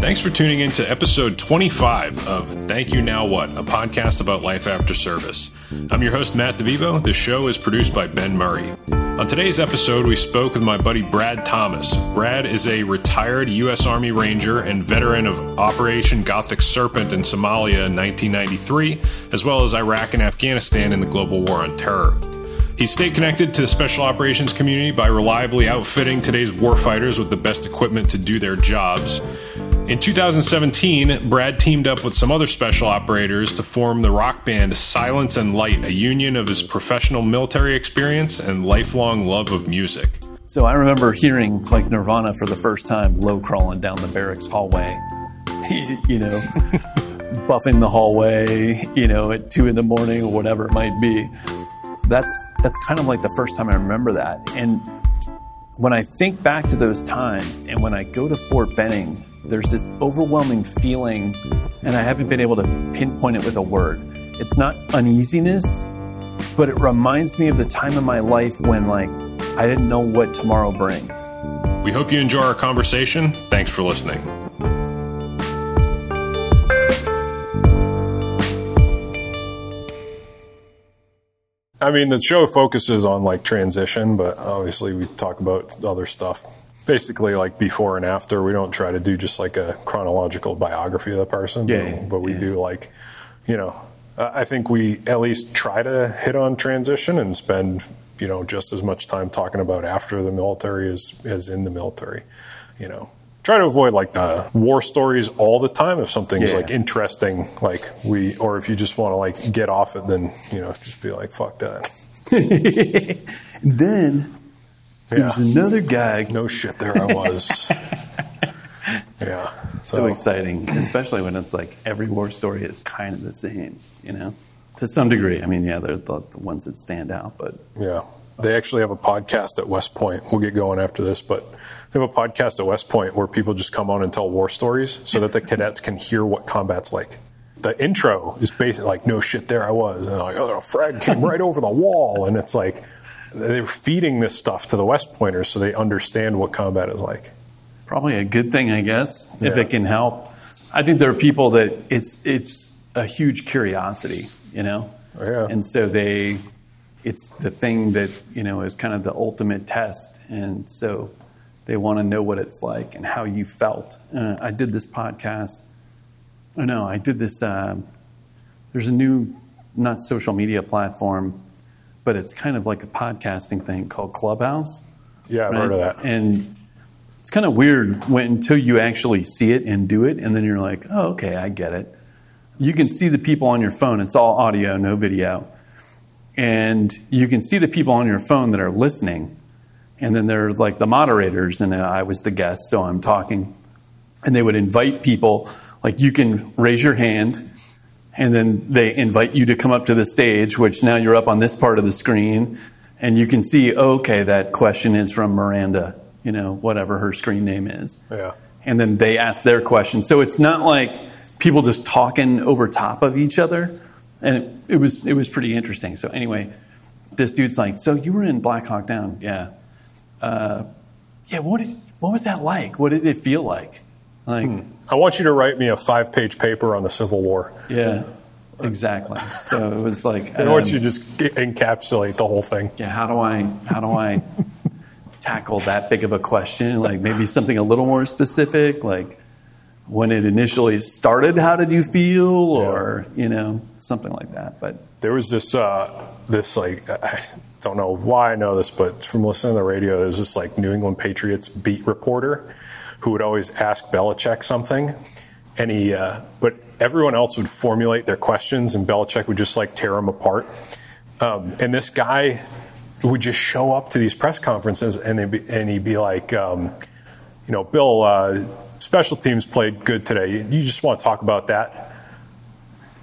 Thanks for tuning in to episode 25 of Thank You Now What, a podcast about life after service. I'm your host, Matt DeVivo. The show is produced by Ben Murray. On today's episode, we spoke with my buddy Brad Thomas. Brad is a retired U.S. Army Ranger and veteran of Operation Gothic Serpent in Somalia in 1993, as well as Iraq and Afghanistan in the global war on terror. He stayed connected to the special operations community by reliably outfitting today's warfighters with the best equipment to do their jobs. In 2017, Brad teamed up with some other special operators to form the rock band Silence and Light, a union of his professional military experience and lifelong love of music. So I remember hearing like Nirvana for the first time low crawling down the barracks hallway, you know, buffing the hallway, you know, at two in the morning or whatever it might be. That's that's kind of like the first time I remember that. And when I think back to those times and when I go to Fort Benning there's this overwhelming feeling, and I haven't been able to pinpoint it with a word. It's not uneasiness, but it reminds me of the time in my life when, like, I didn't know what tomorrow brings. We hope you enjoy our conversation. Thanks for listening. I mean, the show focuses on like transition, but obviously we talk about other stuff basically like before and after. We don't try to do just like a chronological biography of the person, yeah, but, but we yeah. do like, you know, I think we at least try to hit on transition and spend, you know, just as much time talking about after the military as, as in the military, you know. Try to avoid like the war stories all the time. If something's Yeah. like interesting, like we, or if you just want to like get off it, then you know, just be like, "Fuck that." then Yeah. another guy. No shit, there I was. yeah. So exciting, especially when it's like every war story is kind of the same, you know, to some degree. I mean, yeah, they're the, the ones that stand out, but Yeah. They actually have a podcast at West Point. We'll get going after this, but they have a podcast at West Point where people just come on and tell war stories so that the cadets can hear what combat's like. The intro is basically like, no shit, there I was. And like, oh, a frag came right over the wall. And it's like, they're feeding this stuff to the West Pointers so they understand what combat is like. probably a good thing, I guess, if it can help. I think there are people that it's it's a huge curiosity, you know, Oh, yeah. and so they it's the thing that you know is kind of the ultimate test, and so they want to know what it's like and how you felt. Uh, I did this podcast. I know I did this. Um, there's a new not social media platform, but it's kind of like a podcasting thing called Clubhouse. Yeah, I've heard of that. And it's kind of weird when until you actually see it and do it, and then you're like, oh, okay, I get it. You can see the people on your phone. It's all audio, no video. And you can see the people on your phone that are listening. And then they're like the moderators, and uh, I was the guest, so I'm talking. And they would invite people, like you can raise your hand, and then they invite you to come up to the stage, which now you're up on this part of the screen, and you can see, okay, that question is from Miranda, you know, whatever her screen name is. Yeah. And then they ask their question. So it's not like people just talking over top of each other. And it, it was it was pretty interesting. So anyway, this dude's like, so you were in Black Hawk Down, yeah. Uh, yeah, what did, what was that like? What did it feel like? Like, I want you to write me a five page paper on the Civil War. yeah, exactly. So it was like, I want um, you to just encapsulate the whole thing. yeah, how do I how do I tackle that big of a question? Like maybe something a little more specific, like when it initially started, how did you feel, or you know, something like that. But There was this, uh, this like, I don't know why I know this, but from listening to the radio, there's this like New England Patriots beat reporter who would always ask Belichick something, and he, uh, but everyone else would formulate their questions, and Belichick would just like tear them apart. Um, and this guy would just show up to these press conferences, and be, and he'd be like, um, you know, Bill, uh, special teams played good today. You just want to talk about that?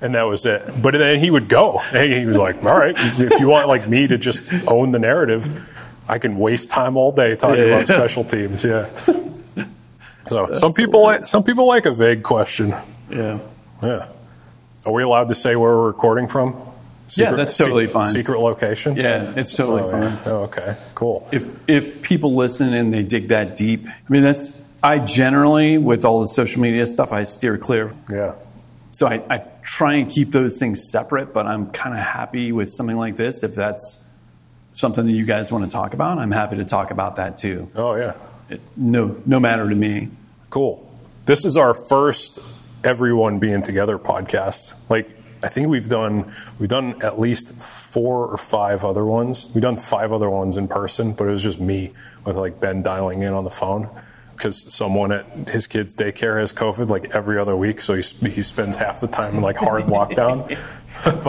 And that was it. But then he would go. And he was like, all right, if you want like me to just own the narrative, I can waste time all day talking Yeah. about special teams. Yeah. So some people like some people like a vague question. yeah, Yeah. Are we allowed to say where we're recording from? Yeah, that's totally se- fine. Secret location? yeah, it's totally Oh, fine. yeah. Oh, okay. Cool. If if people listen and they dig that deep, I mean that's I generally, with all the social media stuff, I steer clear. Yeah. So I, I try and keep those things separate, but I'm kind of happy with something like this. If that's something that you guys want to talk about, I'm happy to talk about that too. Oh yeah. It, no, no matter to me. Cool. This is our first everyone being together podcast. Like I think we've done we've done at least four or five other ones. We've done five other ones in person, but it was just me with like Ben dialing in on the phone because someone at his kid's daycare has COVID like every other week, so he, he spends half the time in like hard lockdown.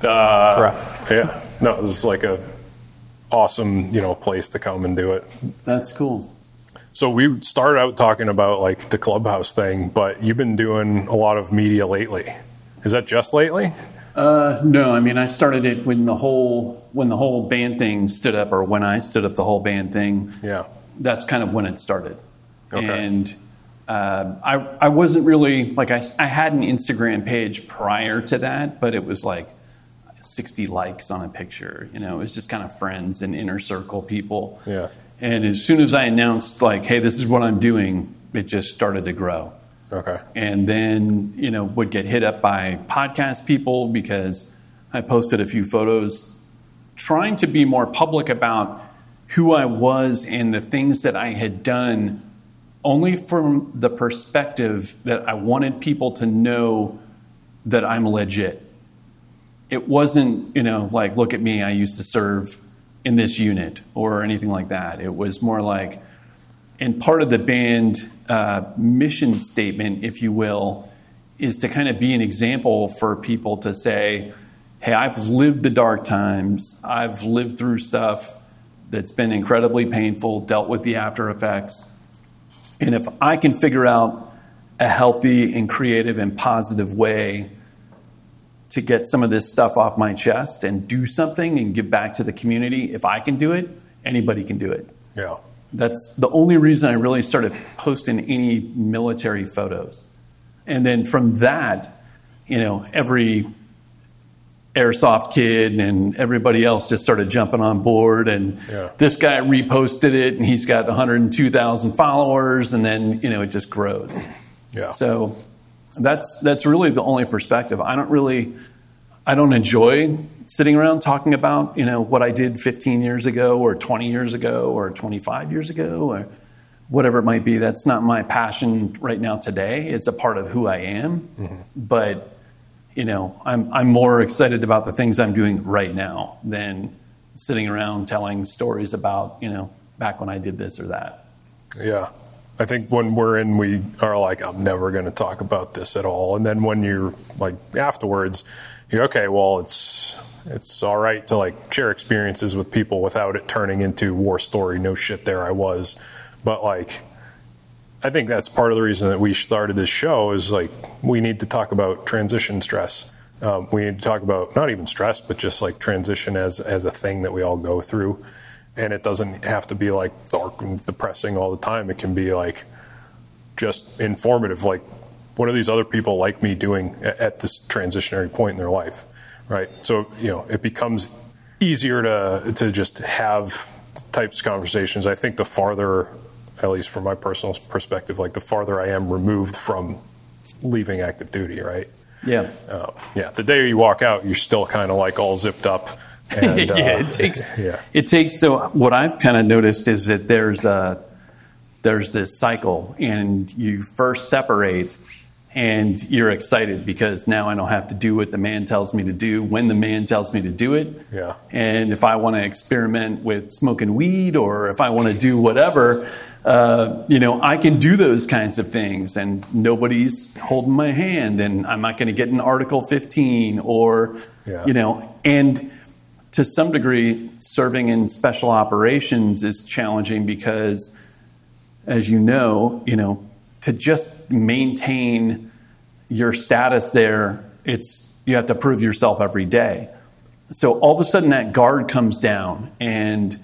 but uh, yeah, no, it was like a awesome you know place to come and do it. That's cool. So we started out talking about like the clubhouse thing, but you've been doing a lot of media lately. Is that just lately? Uh, no, I mean I started it when the whole when the whole band thing stood up, or when I stood up the whole band thing. Yeah, that's kind of when it started. Okay. And uh, I I wasn't really like I I had an Instagram page prior to that, but it was like 60 likes on a picture. You know, it was just kind of friends and inner circle people. Yeah. And as soon as I announced, like, hey, this is what I'm doing, it just started to grow. Okay. And then, you know, would get hit up by podcast people because I posted a few photos trying to be more public about who I was and the things that I had done only from the perspective that I wanted people to know that I'm legit. It wasn't, you know, like, look at me, I used to serve in this unit or anything like that. It was more like, and part of the band uh, mission statement, if you will, is to kind of be an example for people to say, hey, I've lived the dark times, I've lived through stuff that's been incredibly painful, dealt with the after effects. And if I can figure out a healthy and creative and positive way to get some of this stuff off my chest and do something and give back to the community, if I can do it, anybody can do it. Yeah. That's the only reason I really started posting any military photos. And then from that, you know, every airsoft kid and everybody else just started jumping on board and Yeah. this guy reposted it and he's got 102,000 followers and then, you know, it just grows. Yeah. So that's that's really the only perspective. I don't really I don't enjoy sitting around talking about, you know, what I did 15 years ago or 20 years ago or 25 years ago or whatever it might be. That's not my passion right now today. It's a part of who I am. Mm-hmm. But you know, I'm I'm more excited about the things I'm doing right now than sitting around telling stories about, you know, back when I did this or that. Yeah. I think when we're in, we are like, I'm never going to talk about this at all. And then when you're like afterwards, you're okay. Well, it's it's all right to like share experiences with people without it turning into war story. No shit, there I was. But like, I think that's part of the reason that we started this show is like we need to talk about transition stress. Um, we need to talk about not even stress, but just like transition as as a thing that we all go through. And it doesn't have to be like dark and depressing all the time. It can be like just informative. Like, what are these other people like me doing at, at this transitionary point in their life, right? So you know, it becomes easier to to just have types of conversations. I think the farther, at least from my personal perspective, like the farther I am removed from leaving active duty, right? Yeah. Uh, yeah, the day you walk out, you're still kind of like all zipped up. And, yeah, uh, it takes. yeah. It takes. So what I've kind of noticed is that there's a there's this cycle, and you first separate, and you're excited because now I don't have to do what the man tells me to do when the man tells me to do it. Yeah. And if I want to experiment with smoking weed, or if I want to do whatever. Uh, you know, I can do those kinds of things, and nobody's holding my hand, and I'm not going to get an Article 15, or Yeah. you know, and to some degree, serving in special operations is challenging because, as you know, you know, to just maintain your status there, it's you have to prove yourself every day. So all of a sudden, that guard comes down, and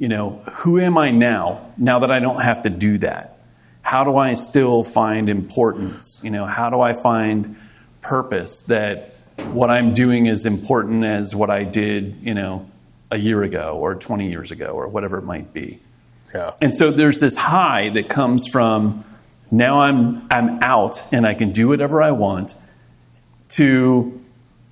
you know, who am I now? Now that I don't have to do that, how do I still find importance? You know, how do I find purpose that what I'm doing is important as what I did, you know, a year ago or 20 years ago or whatever it might be. Yeah. And so there's this high that comes from now I'm I'm out and I can do whatever I want to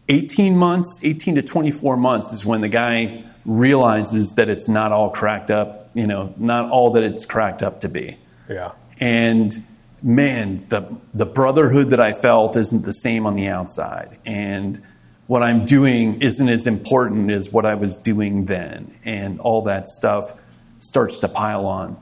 18 months, 18 to 24 months is when the guy realizes that it's not all cracked up, you know, not all that it's cracked up to be. Yeah. And man, the the brotherhood that I felt isn't the same on the outside. And what I'm doing isn't as important as what I was doing then. And all that stuff starts to pile on.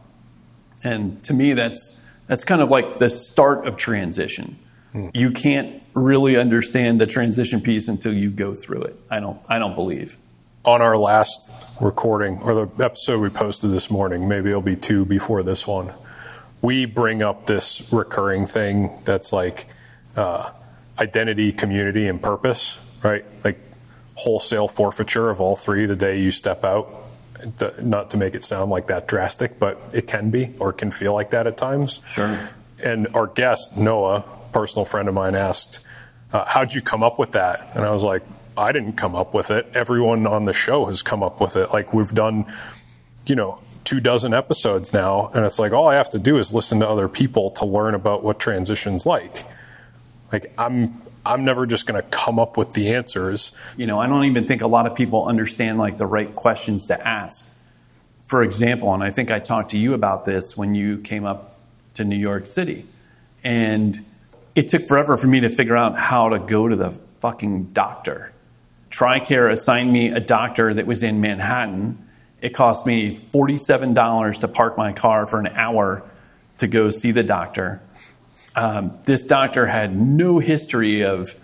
And to me that's that's kind of like the start of transition. Hmm. You can't really understand the transition piece until you go through it. I don't I don't believe. On our last recording or the episode we posted this morning, maybe it'll be two before this one we bring up this recurring thing that's like uh, identity, community, and purpose, right? Like wholesale forfeiture of all three the day you step out. Not to make it sound like that drastic, but it can be or can feel like that at times. Sure. And our guest, Noah, personal friend of mine, asked, uh, How'd you come up with that? And I was like, I didn't come up with it. Everyone on the show has come up with it. Like we've done, you know, two dozen episodes now, and it's like all I have to do is listen to other people to learn about what transition's like. Like I'm I'm never just going to come up with the answers. You know, I don't even think a lot of people understand like the right questions to ask. For example, and I think I talked to you about this when you came up to New York City. And it took forever for me to figure out how to go to the fucking doctor. TRICARE assigned me a doctor that was in Manhattan it cost me $47 to park my car for an hour to go see the doctor. Um, this doctor had no history of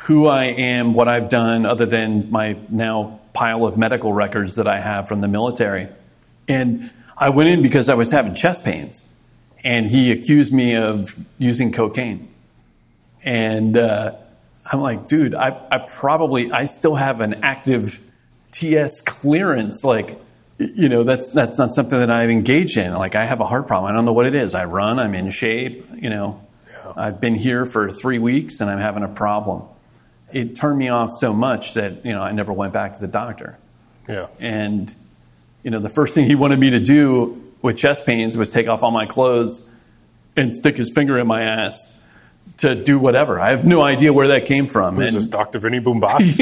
who I am, what I've done, other than my now pile of medical records that I have from the military. And I went in because I was having chest pains, and he accused me of using cocaine. And uh, I'm like, dude, I, I probably, I still have an active TS clearance. Like, you know, that's that's not something that I've engaged in. Like, I have a heart problem. I don't know what it is. I run. I'm in shape. You know, yeah. I've been here for three weeks and I'm having a problem. It turned me off so much that you know I never went back to the doctor. Yeah. And you know, the first thing he wanted me to do with chest pains was take off all my clothes and stick his finger in my ass to do whatever. I have no idea where that came from. Who's and, this Dr. Vinny Boombats?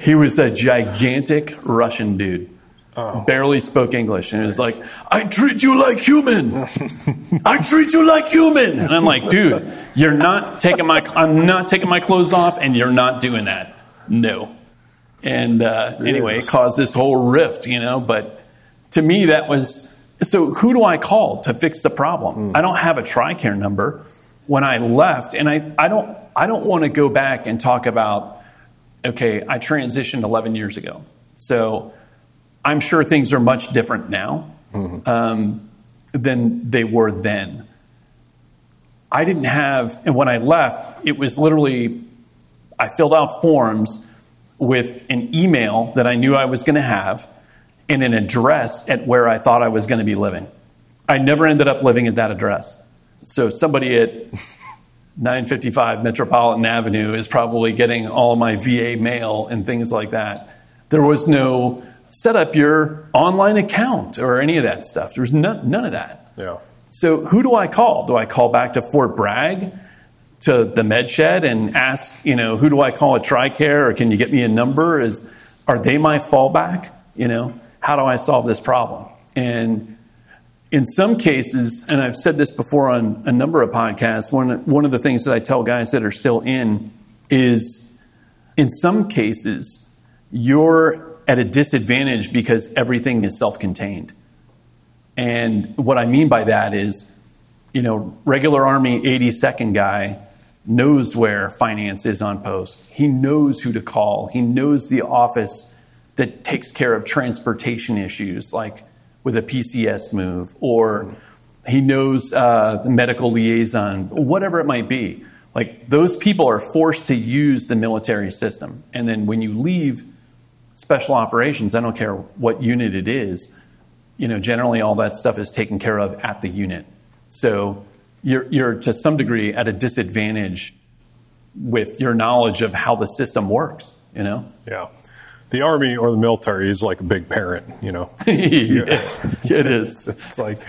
he was a gigantic Russian dude. Oh. Barely spoke English, and it was like, "I treat you like human. I treat you like human." And I'm like, "Dude, you're not taking my. I'm not taking my clothes off, and you're not doing that. No." And uh, anyway, it caused this whole rift, you know. But to me, that was so. Who do I call to fix the problem? Mm. I don't have a TRICARE number. When I left, and I, I don't, I don't want to go back and talk about. Okay, I transitioned 11 years ago, so I'm sure things are much different now mm-hmm. um, than they were then. I didn't have, and when I left, it was literally, I filled out forms with an email that I knew I was going to have and an address at where I thought I was going to be living. I never ended up living at that address. So somebody at 955 Metropolitan Avenue is probably getting all my VA mail and things like that. There was no set up your online account or any of that stuff. There's none, none of that. Yeah. So who do I call? Do I call back to Fort Bragg to the med shed and ask, you know, who do I call at TRICARE or can you get me a number? Is are they my fallback? You know, how do I solve this problem? And in some cases, and I've said this before on a number of podcasts, one, one of the things that I tell guys that are still in is in some cases, you're at a disadvantage because everything is self contained. And what I mean by that is, you know, regular Army 82nd guy knows where finance is on post. He knows who to call. He knows the office that takes care of transportation issues, like with a PCS move, or he knows uh, the medical liaison, whatever it might be. Like those people are forced to use the military system. And then when you leave, special operations, I don't care what unit it is, you know, generally all that stuff is taken care of at the unit. So you're, you're to some degree at a disadvantage with your knowledge of how the system works, you know? Yeah. The army or the military is like a big parent, you know. yeah, it is. It's like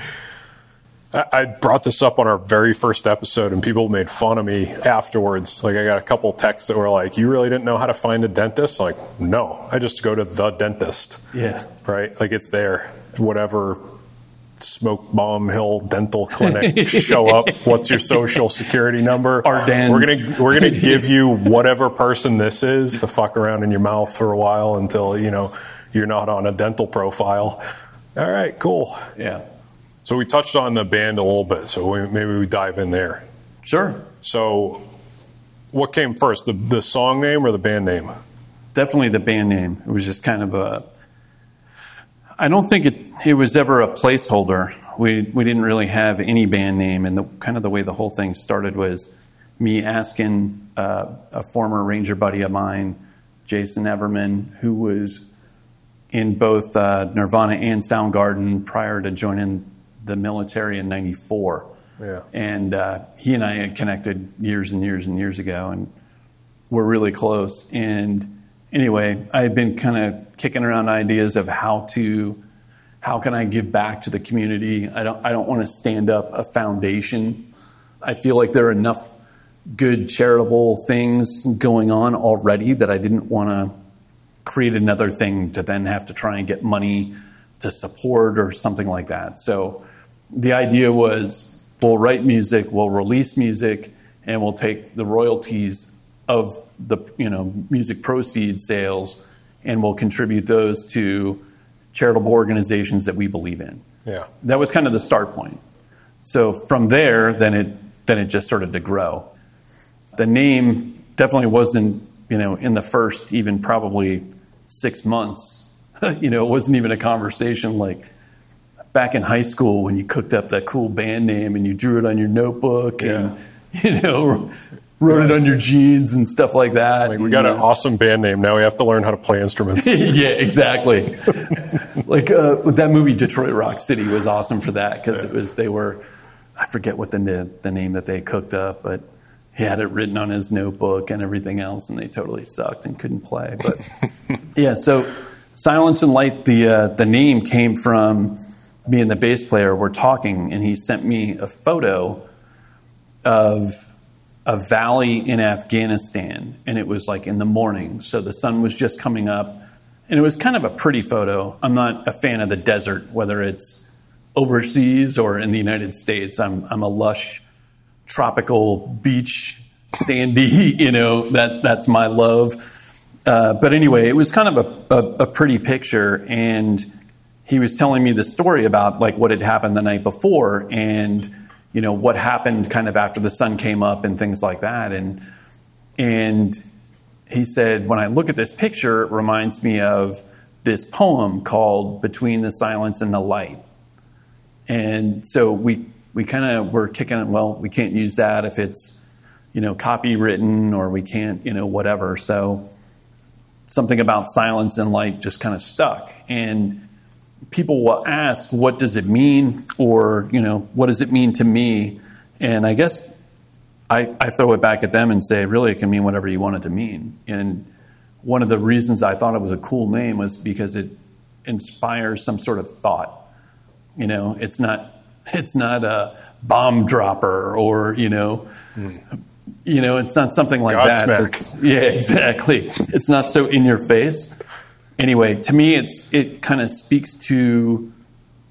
I I brought this up on our very first episode, and people made fun of me afterwards. Like I got a couple texts that were like, "You really didn't know how to find a dentist?" Like, no, I just go to the dentist. Yeah. right? Like it's there. Whatever smoke bomb hill dental clinic show up what's your social security number Ardennes. we're gonna we're gonna give you whatever person this is to fuck around in your mouth for a while until you know you're not on a dental profile all right cool Yeah. so we touched on the band a little bit so we, maybe we dive in there Sure. so what came first the, the song name or the band name Definitely the band name. It was just kind of a. I don't think it it was ever a placeholder. We we didn't really have any band name, and the kind of the way the whole thing started was me asking uh, a former Ranger buddy of mine, Jason Everman, who was in both uh, Nirvana and Soundgarden prior to joining the military in '94. Yeah. And uh, he and I had connected years and years and years ago, and we're really close. And anyway, I had been kind of kicking around ideas of how to, how can I give back to the community? I don't, I don't want to stand up a foundation. I feel like there are enough good charitable things going on already that I didn't want to create another thing to then have to try and get money to support or something like that. So the idea was we'll write music, we'll release music, and we'll take the royalties of the you know music proceeds sales and we'll contribute those to charitable organizations that we believe in. yeah That was kind of the start point. So from there, then it then it just started to grow. The name definitely wasn't, you know, in the first even probably six months. you know, it wasn't even a conversation like back in high school when you cooked up that cool band name and you drew it on your notebook and you know wrote it on your jeans and stuff like that. like we got an awesome band name now we have to learn how to play instruments yeah, exactly. like uh, that movie Detroit Rock City was awesome for that because it was they were I forget what the the name that they cooked up, but he had it written on his notebook and everything else, and they totally sucked and couldn't play. But yeah, so Silence and Light, the uh, the name came from me and the bass player were talking, and he sent me a photo of a valley in Afghanistan, and it was like in the morning, so the sun was just coming up, and it was kind of a pretty photo. I'm not a fan of the desert, whether it's overseas or in the United States. I'm I'm a lush, tropical beach, sandy. You know that that's my love. Uh, but anyway, it was kind of a, a, a pretty picture, and he was telling me the story about like what had happened the night before, and you know what happened kind of after the sun came up and things like that, and and he said when I look at this picture, it reminds me of this poem called "Between the Silence and the Light," and so we we kind of were kicking it. Well, we can't use that if it's you know copywritten or we can't you know whatever. So something about silence and light just kind of stuck. And people will ask, what does it mean? Or, you know, what does it mean to me? And I guess I, I throw it back at them and say, really, it can mean whatever you want it to mean. And one of the reasons I thought it was a cool name was because it inspires some sort of thought. You know, it's not it's not a bomb dropper or, you know, hmm. you know, it's not something like that. It's- yeah, exactly. It's not so in your face. Anyway, to me, it's it kind of speaks to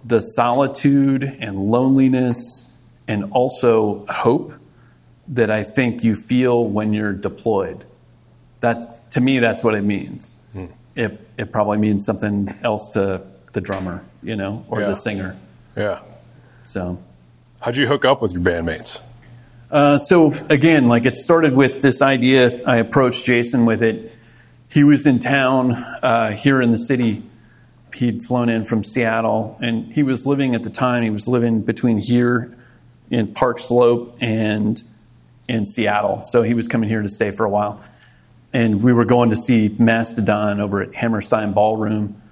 the solitude and loneliness, and also hope that I think you feel when you're deployed. That to me, that's what it means. It it probably means something else to the drummer, you know, or Yeah. the singer. yeah So. how'd you hook up with your bandmates Uh, so again, like it started with this idea. I approached Jason with it. He was in town uh, here in the city. He'd flown in from Seattle, and he was living at the time. He was living between here in Park Slope and in Seattle. So he was coming here to stay for a while. And we were going to see Mastodon over at Hammerstein Ballroom.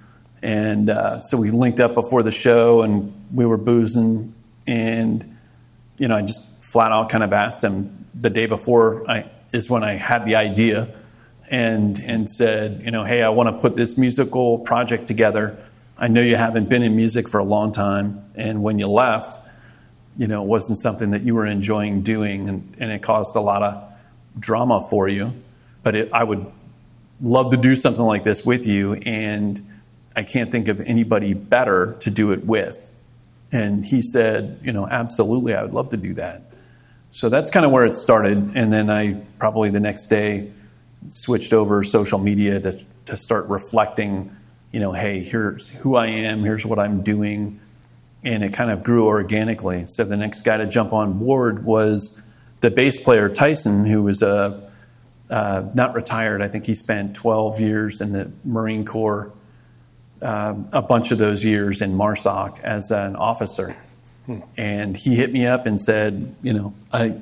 And uh, so we linked up before the show, and we were boozing. And you know, I just flat out kind of asked him the day before I is when I had the idea, and and said, you know, hey, I want to put this musical project together. I know you haven't been in music for a long time, and when you left, you know, it wasn't something that you were enjoying doing, and, and it caused a lot of drama for you. But it, I would love to do something like this with you, and I can't think of anybody better to do it with. And he said, you know, absolutely, I would love to do that. So that's kind of where it started. And then I probably the next day switched over social media to, to start reflecting, you know, hey, here's who I am, here's what I'm doing. And it kind of grew organically. So the next guy to jump on board was the bass player Tyson, who was a uh, not retired. I think he spent 12 years in the Marine Corps, um, a bunch of those years in MARSOC as an officer. Hmm. And he hit me up and said, you know, I,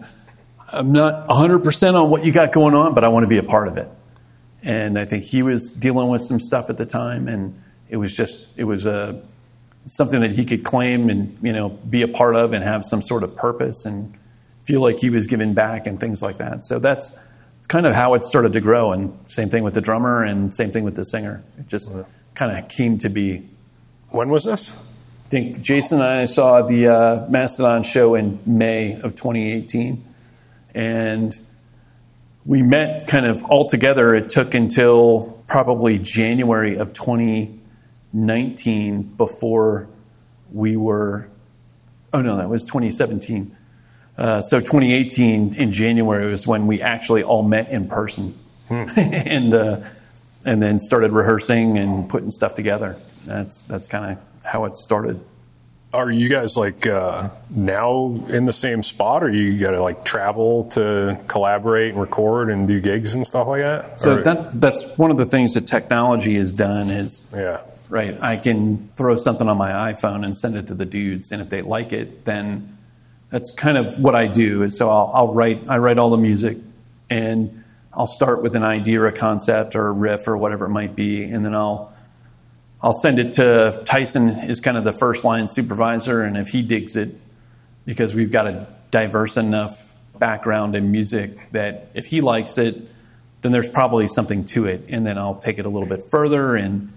I'm not 100% on what you got going on, but I want to be a part of it. And I think he was dealing with some stuff at the time, and it was just, it was a, something that he could claim and, you know, be a part of and have some sort of purpose and feel like he was giving back and things like that. So that's kind of how it started to grow. And same thing with the drummer and same thing with the singer. It just kind of came to be. When was this? I think Jason and I saw the uh, Mastodon show in May of 2018 and we met kind of all together. It took until probably January of 2019 before we were. Oh no, that was 2017. Uh, so 2018 in January was when we actually all met in person, hmm. and uh, and then started rehearsing and putting stuff together. That's that's kind of how it started are you guys like uh, now in the same spot, or you got to like travel to collaborate and record and do gigs and stuff like that? So or, that that's one of the things that technology has done is yeah right. I can throw something on my iPhone and send it to the dudes, and if they like it, then that's kind of what I do. Is so I'll, I'll write I write all the music, and I'll start with an idea or a concept or a riff or whatever it might be, and then I'll I'll send it to Tyson, is kind of the first line supervisor, and if he digs it, because we've got a diverse enough background in music that if he likes it, then there's probably something to it. And then I'll take it a little bit further and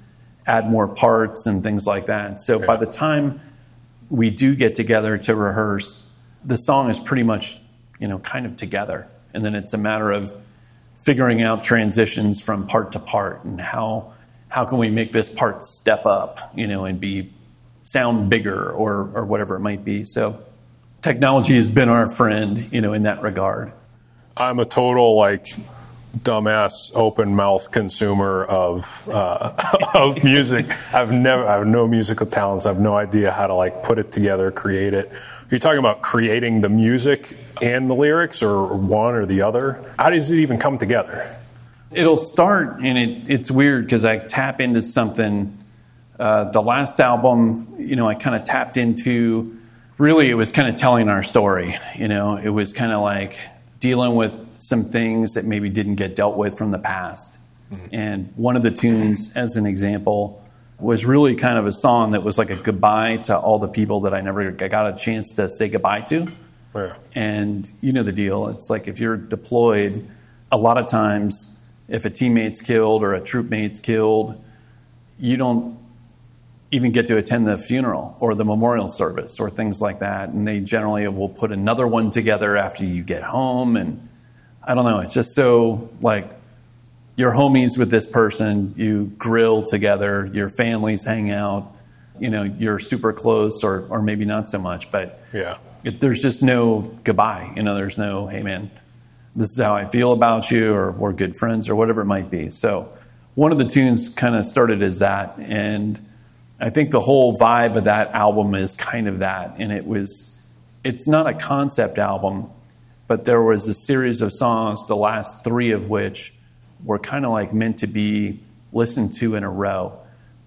add more parts and things like that. So yeah. by the time we do get together to rehearse, the song is pretty much, you know, kind of together. And then it's a matter of figuring out transitions from part to part and how how can we make this part step up, you know, and be sound bigger or or whatever it might be. So technology has been our friend, you know, in that regard. I'm a total like dumbass open mouth consumer of uh, of music. I've never I have no musical talents. I have no idea how to like put it together, create it. Are You're talking about creating the music and the lyrics or one or the other. How does it even come together? It'll start, and it, it's weird because I tap into something. Uh, the last album, you know, I kind of tapped into. Really, it was kind of telling our story. You know, it was kind of like dealing with some things that maybe didn't get dealt with from the past. Mm-hmm. And one of the tunes, as an example, was really kind of a song that was like a goodbye to all the people that I never got a chance to say goodbye to. Yeah. And you know the deal. It's like if you're deployed, a lot of times if a teammate's killed or a troopmate's killed, you don't even get to attend the funeral or the memorial service or things like that. And they generally will put another one together after you get home. And I don't know, it's just so like you're homies with this person, you grill together, your families hang out, you know, you're super close or, or maybe not so much. But yeah, it, there's just no goodbye. You know, there's no, hey man, this is how I feel about you, or we're good friends, or whatever it might be. So, one of the tunes kind of started as that, and I think the whole vibe of that album is kind of that. And it was, it's not a concept album, but there was a series of songs, the last three of which were kind of like meant to be listened to in a row.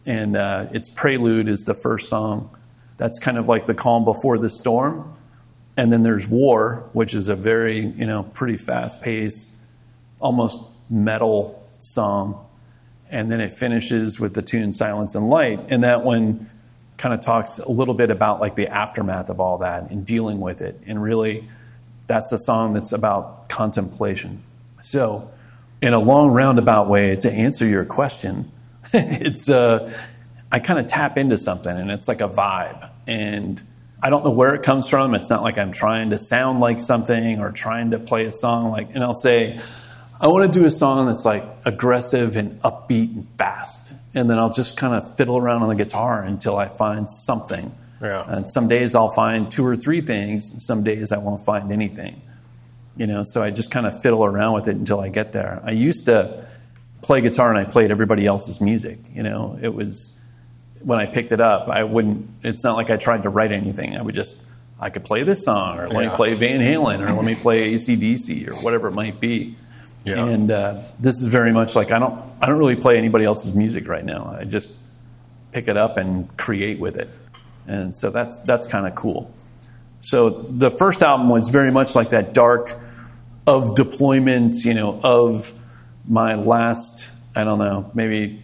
And uh, its Prelude is the first song. That's kind of like the calm before the storm. And then there's War, which is a very, you know, pretty fast paced, almost metal song. And then it finishes with the tune Silence and Light. And that one kind of talks a little bit about like the aftermath of all that and dealing with it. And really, that's a song that's about contemplation. So in a long roundabout way to answer your question, it's uh, I kind of tap into something and it's like a vibe. And I don't know where it comes from. It's not like I'm trying to sound like something or trying to play a song like, and I'll say, I want to do a song that's like aggressive and upbeat and fast. And then I'll just kind of fiddle around on the guitar until I find something. Yeah. And some days I'll find two or three things, and some days I won't find anything. You know, so I just kind of fiddle around with it until I get there. I used to play guitar and I played everybody else's music. You know, it was when I picked it up, I wouldn't, it's not like I tried to write anything. I would just, I could play this song or let Yeah. me play Van Halen or let me play ACDC or whatever it might be. Yeah. And uh, this is very much like I don't, I don't really play anybody else's music right now. I just pick it up and create with it. And so that's, that's kind of cool. So the first album was very much like that dark of deployment, you know, of my last, I don't know, maybe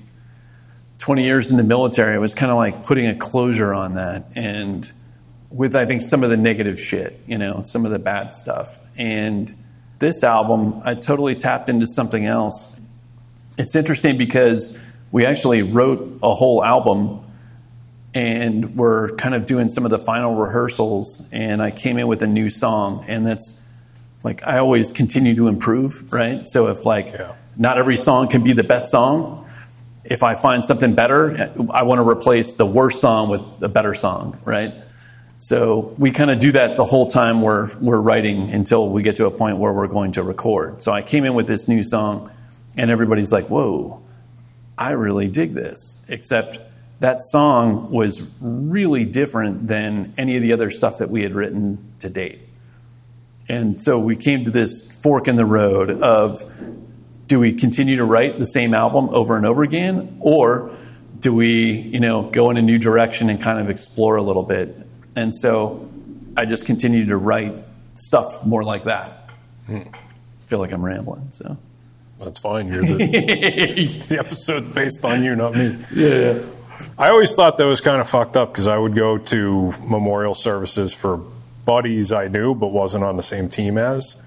20 years in the military. It was kind of like putting a closure on that. And with, I think, some of the negative shit, you know, some of the bad stuff. And this album, I totally tapped into something else. It's interesting because we actually wrote a whole album and we're kind of doing some of the final rehearsals and i came in with a new song and that's like i always continue to improve right so if like Yeah. not every song can be the best song if i find something better i want to replace the worst song with a better song right so we kind of do that the whole time we're we're writing until we get to a point where we're going to record so i came in with this new song and everybody's like whoa I really dig this, except that song was really different than any of the other stuff that we had written to date. And so we came to this fork in the road of do we continue to write the same album over and over again or do we, you know, go in a new direction and kind of explore a little bit? And so I just continued to write stuff more like that. I feel like I'm rambling, so That's fine. You're the, the episode based on you, not me. yeah. I always thought that was kind of fucked up because I would go to memorial services for buddies I knew but wasn't on the same team as,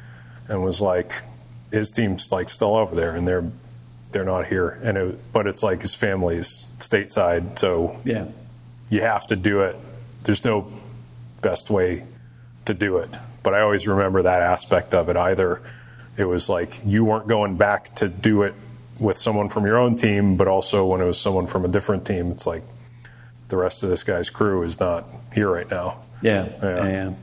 and was like, his team's like still over there and they're they're not here, and it, but it's like his family's stateside, so Yeah. you have to do it. There's no best way to do it. But I always remember that aspect of it. Either it was like you weren't going back to do it with someone from your own team, but also when it was someone from a different team, it's like the rest of this guy's crew is not here right now. Yeah, Yeah. yeah.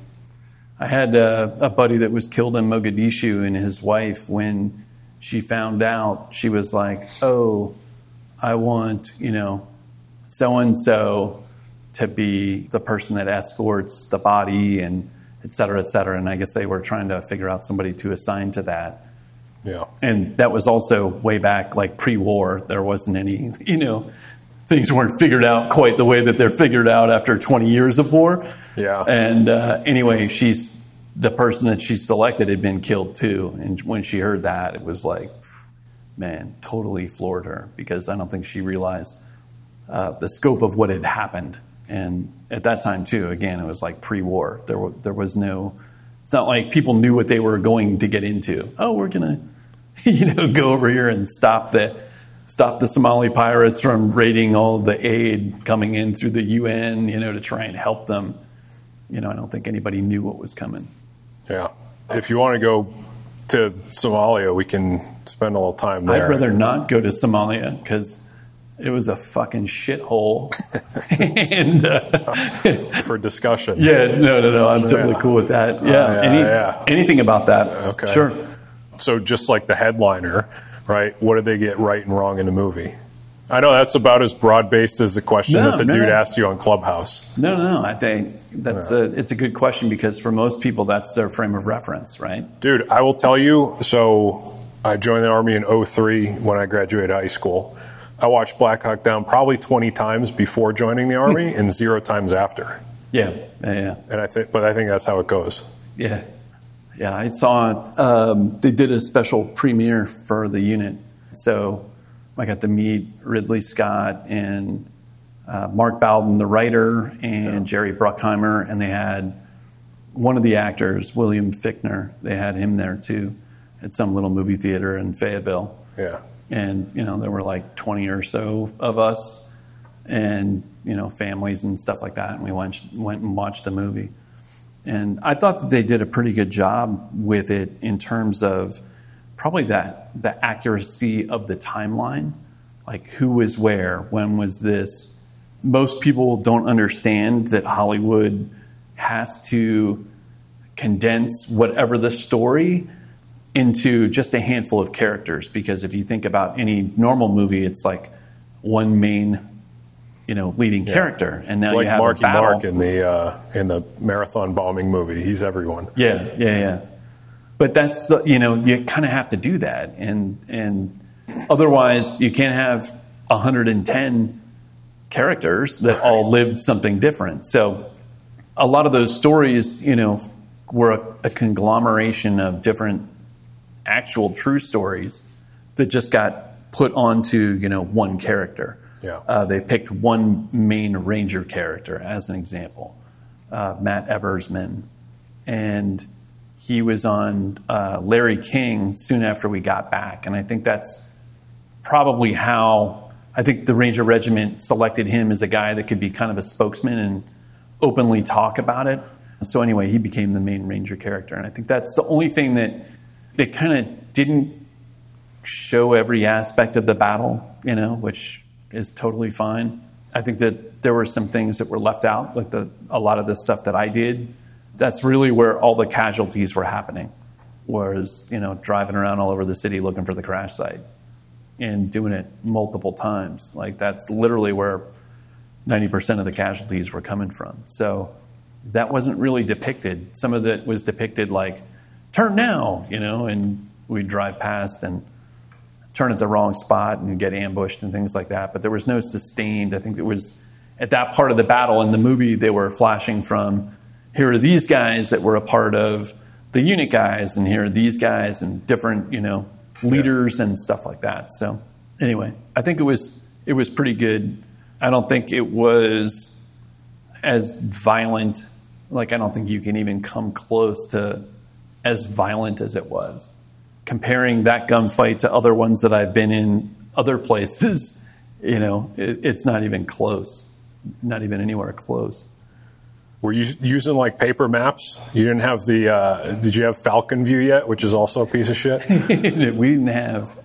I had uh, a buddy that was killed in Mogadishu, and his wife, when she found out, she was like, "Oh, I want you know, so and so to be the person that escorts the body and et cetera, et cetera." And I guess they were trying to figure out somebody to assign to that. Yeah. And that was also way back, like pre-war. There wasn't any, you know, things weren't figured out quite the way that they're figured out after 20 years of war. Yeah. And uh, anyway, she's the person that she selected had been killed too. And when she heard that, it was like, man, totally floored her because I don't think she realized uh, the scope of what had happened. And at that time too, again, it was like pre-war. There, there was no. It's not like people knew what they were going to get into. Oh, we're gonna, you know, go over here and stop the stop the Somali pirates from raiding all the aid coming in through the UN, you know, to try and help them. You know, I don't think anybody knew what was coming. Yeah. If you want to go to Somalia, we can spend a little time there. I'd rather not go to Somalia because it was a fucking shithole. and uh, for discussion. yeah, no, no, no, I'm totally Yeah. cool with that. Yeah, yeah, any, yeah. anything about that? Okay. sure. So just like the headliner, right? What did they get right and wrong in the movie? I know that's about as broad based as the question No, that the no, dude no. asked you on Clubhouse. No, no, no. I think that's a it's a good question because for most people that's their frame of reference, right? Dude, I will tell you. So I joined the Army in 03 when I graduated high school. I watched Black Hawk Down probably 20 times before joining the Army and zero times after. Yeah, yeah, yeah. And I think, but I think that's how it goes. Yeah, yeah. I saw um, they did a special premiere for the unit, so I got to meet Ridley Scott and uh, Mark Bowden, the writer, and Jerry Bruckheimer, and they had one of the actors, William Fichtner. They had him there too, at some little movie theater in Fayetteville. Yeah. And, you know, there were like 20 or so of us and, you know, families and stuff like that. And we went, went and watched the movie. And I thought that they did a pretty good job with it in terms of probably that the accuracy of the timeline, like who was where, when was this. Most people don't understand that Hollywood has to condense whatever the story into just a handful of characters because if you think about any normal movie it's like one main you know leading yeah. character and now it's like you have Marky a battle. Mark in the uh, in the marathon bombing movie he's everyone yeah yeah yeah but that's the, you know you kind of have to do that and and otherwise you can't have 110 characters that all lived something different so a lot of those stories you know were a, a conglomeration of different actual true stories that just got put onto you know one character. Yeah. Uh, they picked one main ranger character as an example, uh, Matt Eversmann, and he was on uh, Larry King soon after we got back, and I think that's probably how I think the Ranger Regiment selected him as a guy that could be kind of a spokesman and openly talk about it. So anyway, he became the main Ranger character, and I think that's the only thing that that kind of didn't show every aspect of the battle, you know, which is totally fine. I think that there were some things that were left out, like the, a lot of the stuff that I did. That's really where all the casualties were happening, was you know driving around all over the city looking for the crash site and doing it multiple times. Like that's literally where 90% of the casualties were coming from. So that wasn't really depicted. Some of it was depicted like turn now, you know, and we'd drive past and turn at the wrong spot and get ambushed and things like that. But there was no sustained. I think it was at that part of the battle in the movie they were flashing from here are these guys that were a part of the unit guys, and here are these guys and different, you know, leaders yeah. and stuff like that. So anyway, I think it was it was pretty good. I don't think it was as violent. Like I don't think you can even come close to as violent as it was. Comparing that gunfight to other ones that I've been in other places, you know, it, it's not even close, not even anywhere close. Were you using like paper maps? You didn't have the. Uh, did you have FalconView yet, which is also a piece of shit? we didn't have.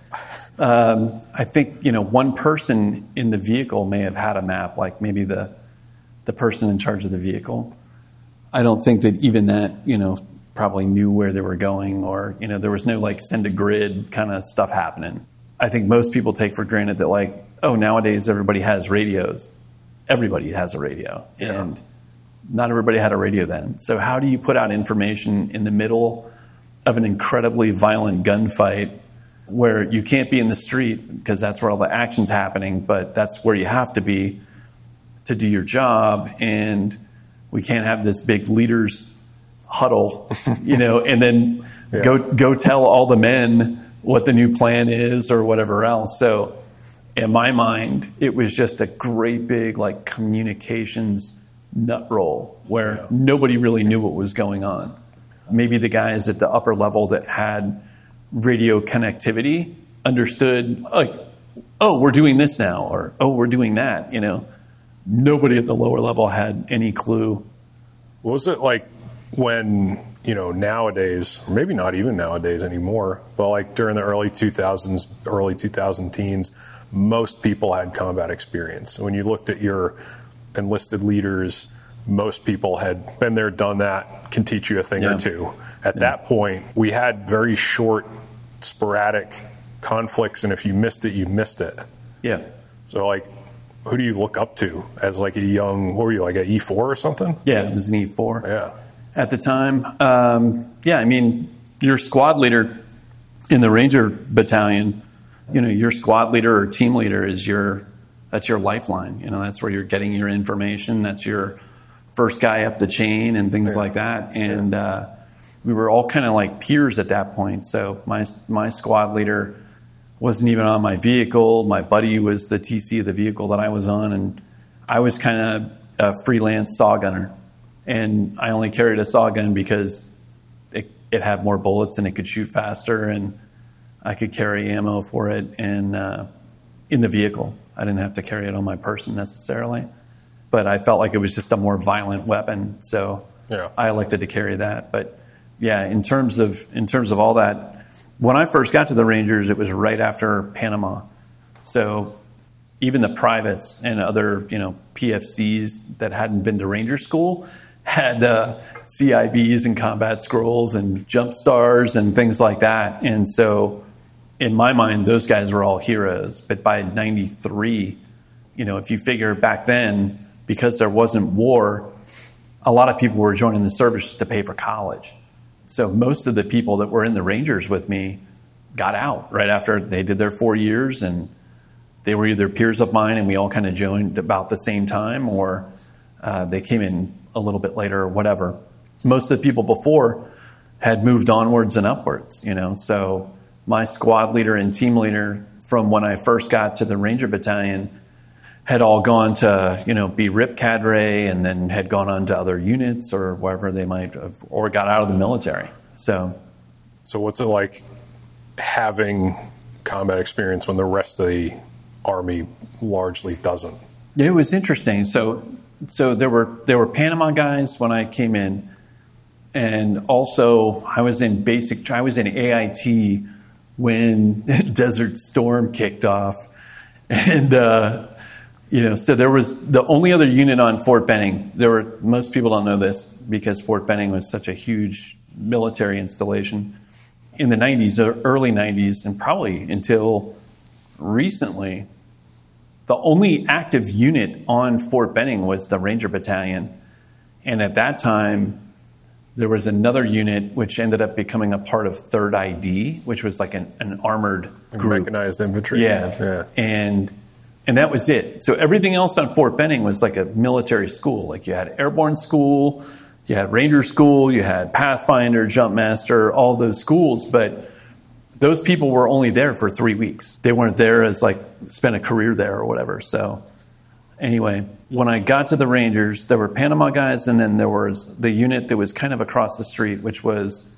Um, I think you know one person in the vehicle may have had a map, like maybe the the person in charge of the vehicle. I don't think that even that you know probably knew where they were going, or you know, there was no like send a grid kind of stuff happening. I think most people take for granted that like, oh, nowadays everybody has radios. Everybody has a radio, yeah. and not everybody had a radio then. So how do you put out information in the middle of an incredibly violent gunfight? Where you can't be in the street because that's where all the action's happening, but that's where you have to be to do your job. And we can't have this big leaders huddle, you know, and then yeah. go go tell all the men what the new plan is or whatever else. So in my mind, it was just a great big like communications nut roll where yeah. nobody really knew what was going on. Maybe the guys at the upper level that had radio connectivity understood like, oh, we're doing this now, or oh, we're doing that, you know. Nobody at the lower level had any clue. What was it like when you know nowadays or maybe not even nowadays anymore but like during the early 2000s early 2000 teens most people had combat experience when you looked at your enlisted leaders most people had been there done that can teach you a thing yeah. or two at yeah. that point we had very short sporadic conflicts and if you missed it you missed it yeah so like who do you look up to as like a young what were you like a e4 or something yeah it was an e4 yeah at the time. Um, yeah, I mean, your squad leader in the Ranger Battalion, you know, your squad leader or team leader is your that's your lifeline. You know, that's where you're getting your information. That's your first guy up the chain and things yeah. like that. And yeah. uh, we were all kind of like peers at that point. So my my squad leader wasn't even on my vehicle. My buddy was the TC of the vehicle that I was on, and I was kind of a freelance saw gunner and I only carried a saw gun because it, it had more bullets and it could shoot faster. And I could carry ammo for it and uh, in the vehicle. I didn't have to carry it on my person necessarily, but I felt like it was just a more violent weapon, so Yeah. I elected to carry that. But yeah, in terms of in terms of all that, when I first got to the Rangers, it was right after Panama, so even the privates and other you know PFCs that hadn't been to Ranger School had uh, CIBs and combat scrolls and jump stars and things like that, and so in my mind, those guys were all heroes. But by '93, you know, if you figure back then, because there wasn't war, a lot of people were joining the service to pay for college. So most of the people that were in the Rangers with me got out right after they did their four years, and they were either peers of mine, and we all kind of joined about the same time, or uh, they came in a little bit later, or whatever. Most of the people before had moved onwards and upwards, you know. So my squad leader and team leader from when I first got to the Ranger Battalion had all gone to, you know, be RIP cadre and then had gone on to other units or wherever they might have, or got out of the military. So So, what's it like having combat experience when the rest of the army largely doesn't? it was interesting. So, so there were there were Panama guys when I came in, and also I was in basic. I was in AIT when Desert Storm kicked off, and uh, you know, so there was the only other unit on Fort Benning. There were most people don't know this because Fort Benning was such a huge military installation in the 90s, or early 90s, and probably until recently. The only active unit on Fort Benning was the Ranger Battalion, and at that time, there was another unit which ended up becoming a part of Third ID, which was like an, an armored group. Mechanized infantry. Yeah. Yeah. And and that was it. So everything else on Fort Benning was like a military school. Like you had airborne school, you had ranger school, you had Pathfinder, Jumpmaster, all those schools, but those people were only there for three weeks. They weren't there as like spent a career there or whatever. So anyway, when I got to the Rangers, there were Panama guys, and then there was the unit that was kind of across the street, which was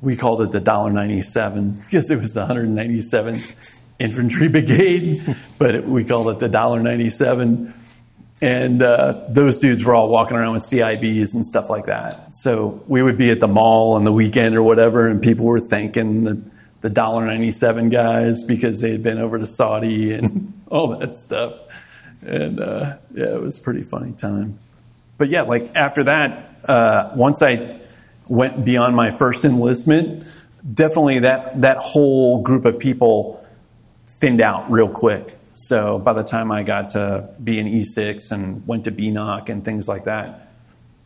we called it the dollar ninety seven because it was the 197th Infantry Brigade, but it, we called it the dollar ninety seven. And uh, those dudes were all walking around with CIBs and stuff like that. So we would be at the mall on the weekend or whatever, and people were thanking the the dollar ninety seven guys because they had been over to Saudi and all that stuff. And uh, yeah, it was a pretty funny time. But yeah, like after that, uh, once I went beyond my first enlistment, definitely that that whole group of people thinned out real quick. So by the time I got to be an E6 and went to BNOC and things like that,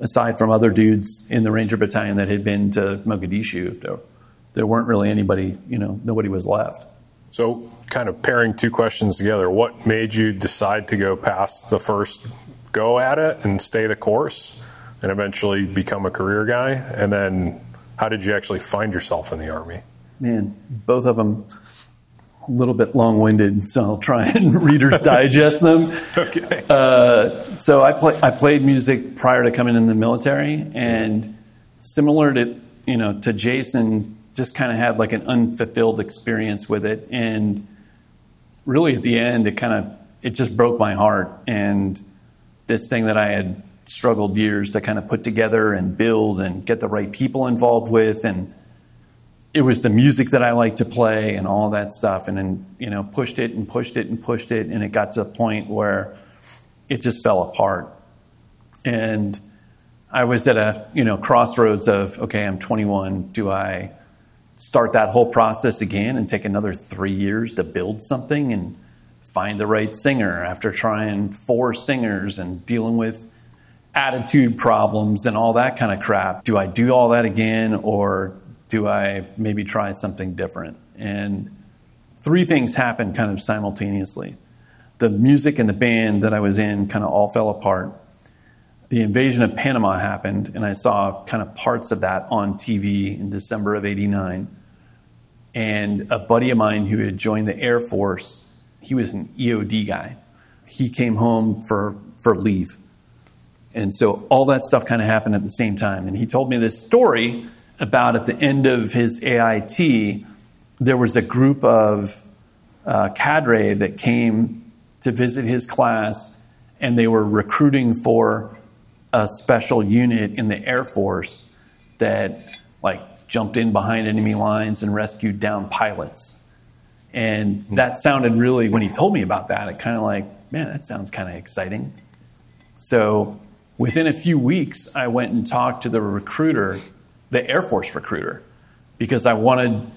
aside from other dudes in the Ranger Battalion that had been to Mogadishu, there, there weren't really anybody, you know, nobody was left. So, kind of pairing two questions together, what made you decide to go past the first go at it and stay the course and eventually become a career guy? And then, how did you actually find yourself in the Army? Man, both of them a little bit long winded, so I'll try and Reader's Digest them. Okay. Uh, so I, play, I played music prior to coming in the military, and similar to you know to Jason, just kind of had like an unfulfilled experience with it, and really at the end, it kind of it just broke my heart, and this thing that I had struggled years to kind of put together and build and get the right people involved with, and it was the music that I liked to play and all that stuff, and then you know pushed it and pushed it and pushed it, and it got to a point where it just fell apart. And I was at a you know crossroads of okay, I'm 21. Do I start that whole process again and take another three years to build something and find the right singer after trying four singers and dealing with attitude problems and all that kind of crap? Do I do all that again or do I maybe try something different? And three things happened kind of simultaneously. The music and the band that I was in kind of all fell apart. The invasion of Panama happened, and I saw kind of parts of that on TV in December of 89. And a buddy of mine who had joined the Air Force, he was an EOD guy. He came home for, for leave. And so all that stuff kind of happened at the same time. And he told me this story about at the end of his AIT, there was a group of uh, cadre that came to visit his class, and they were recruiting for a special unit in the Air Force that like jumped in behind enemy lines and rescued down pilots. And hmm. that sounded really, when he told me about that, it kind of like, man, that sounds kind of exciting. So within a few weeks, I went and talked to the recruiter, the Air Force recruiter, because I wanted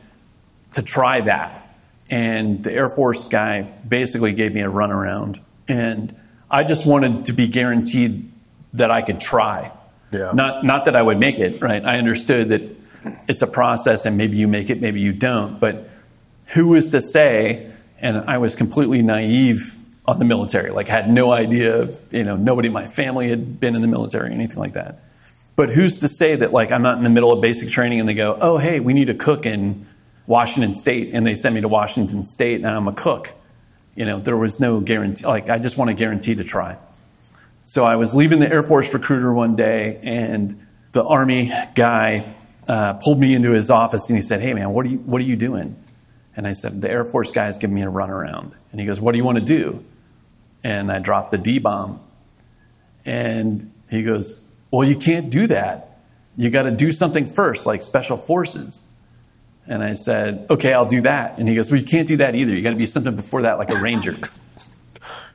to try that. And the Air Force guy basically gave me a runaround. And I just wanted to be guaranteed that I could try. Yeah. Not, not that I would make it, right? I understood that it's a process and maybe you make it, maybe you don't. But who is to say? And I was completely naive on the military, like had no idea, you know, nobody in my family had been in the military or anything like that. But who's to say that like I'm not in the middle of basic training and they go, oh, hey, we need a cook in Washington State, and they send me to Washington State and I'm a cook. You know, there was no guarantee. Like, I just want a guarantee to try. So I was leaving the Air Force recruiter one day, and the Army guy uh, pulled me into his office and he said, Hey, man, what are you, what are you doing? And I said, The Air Force guy's giving me a runaround. And he goes, What do you want to do? And I dropped the D bomb. And he goes, Well, you can't do that. You got to do something first, like special forces. And I said, Okay, I'll do that. And he goes, Well, you can't do that either. You got to be something before that, like a ranger.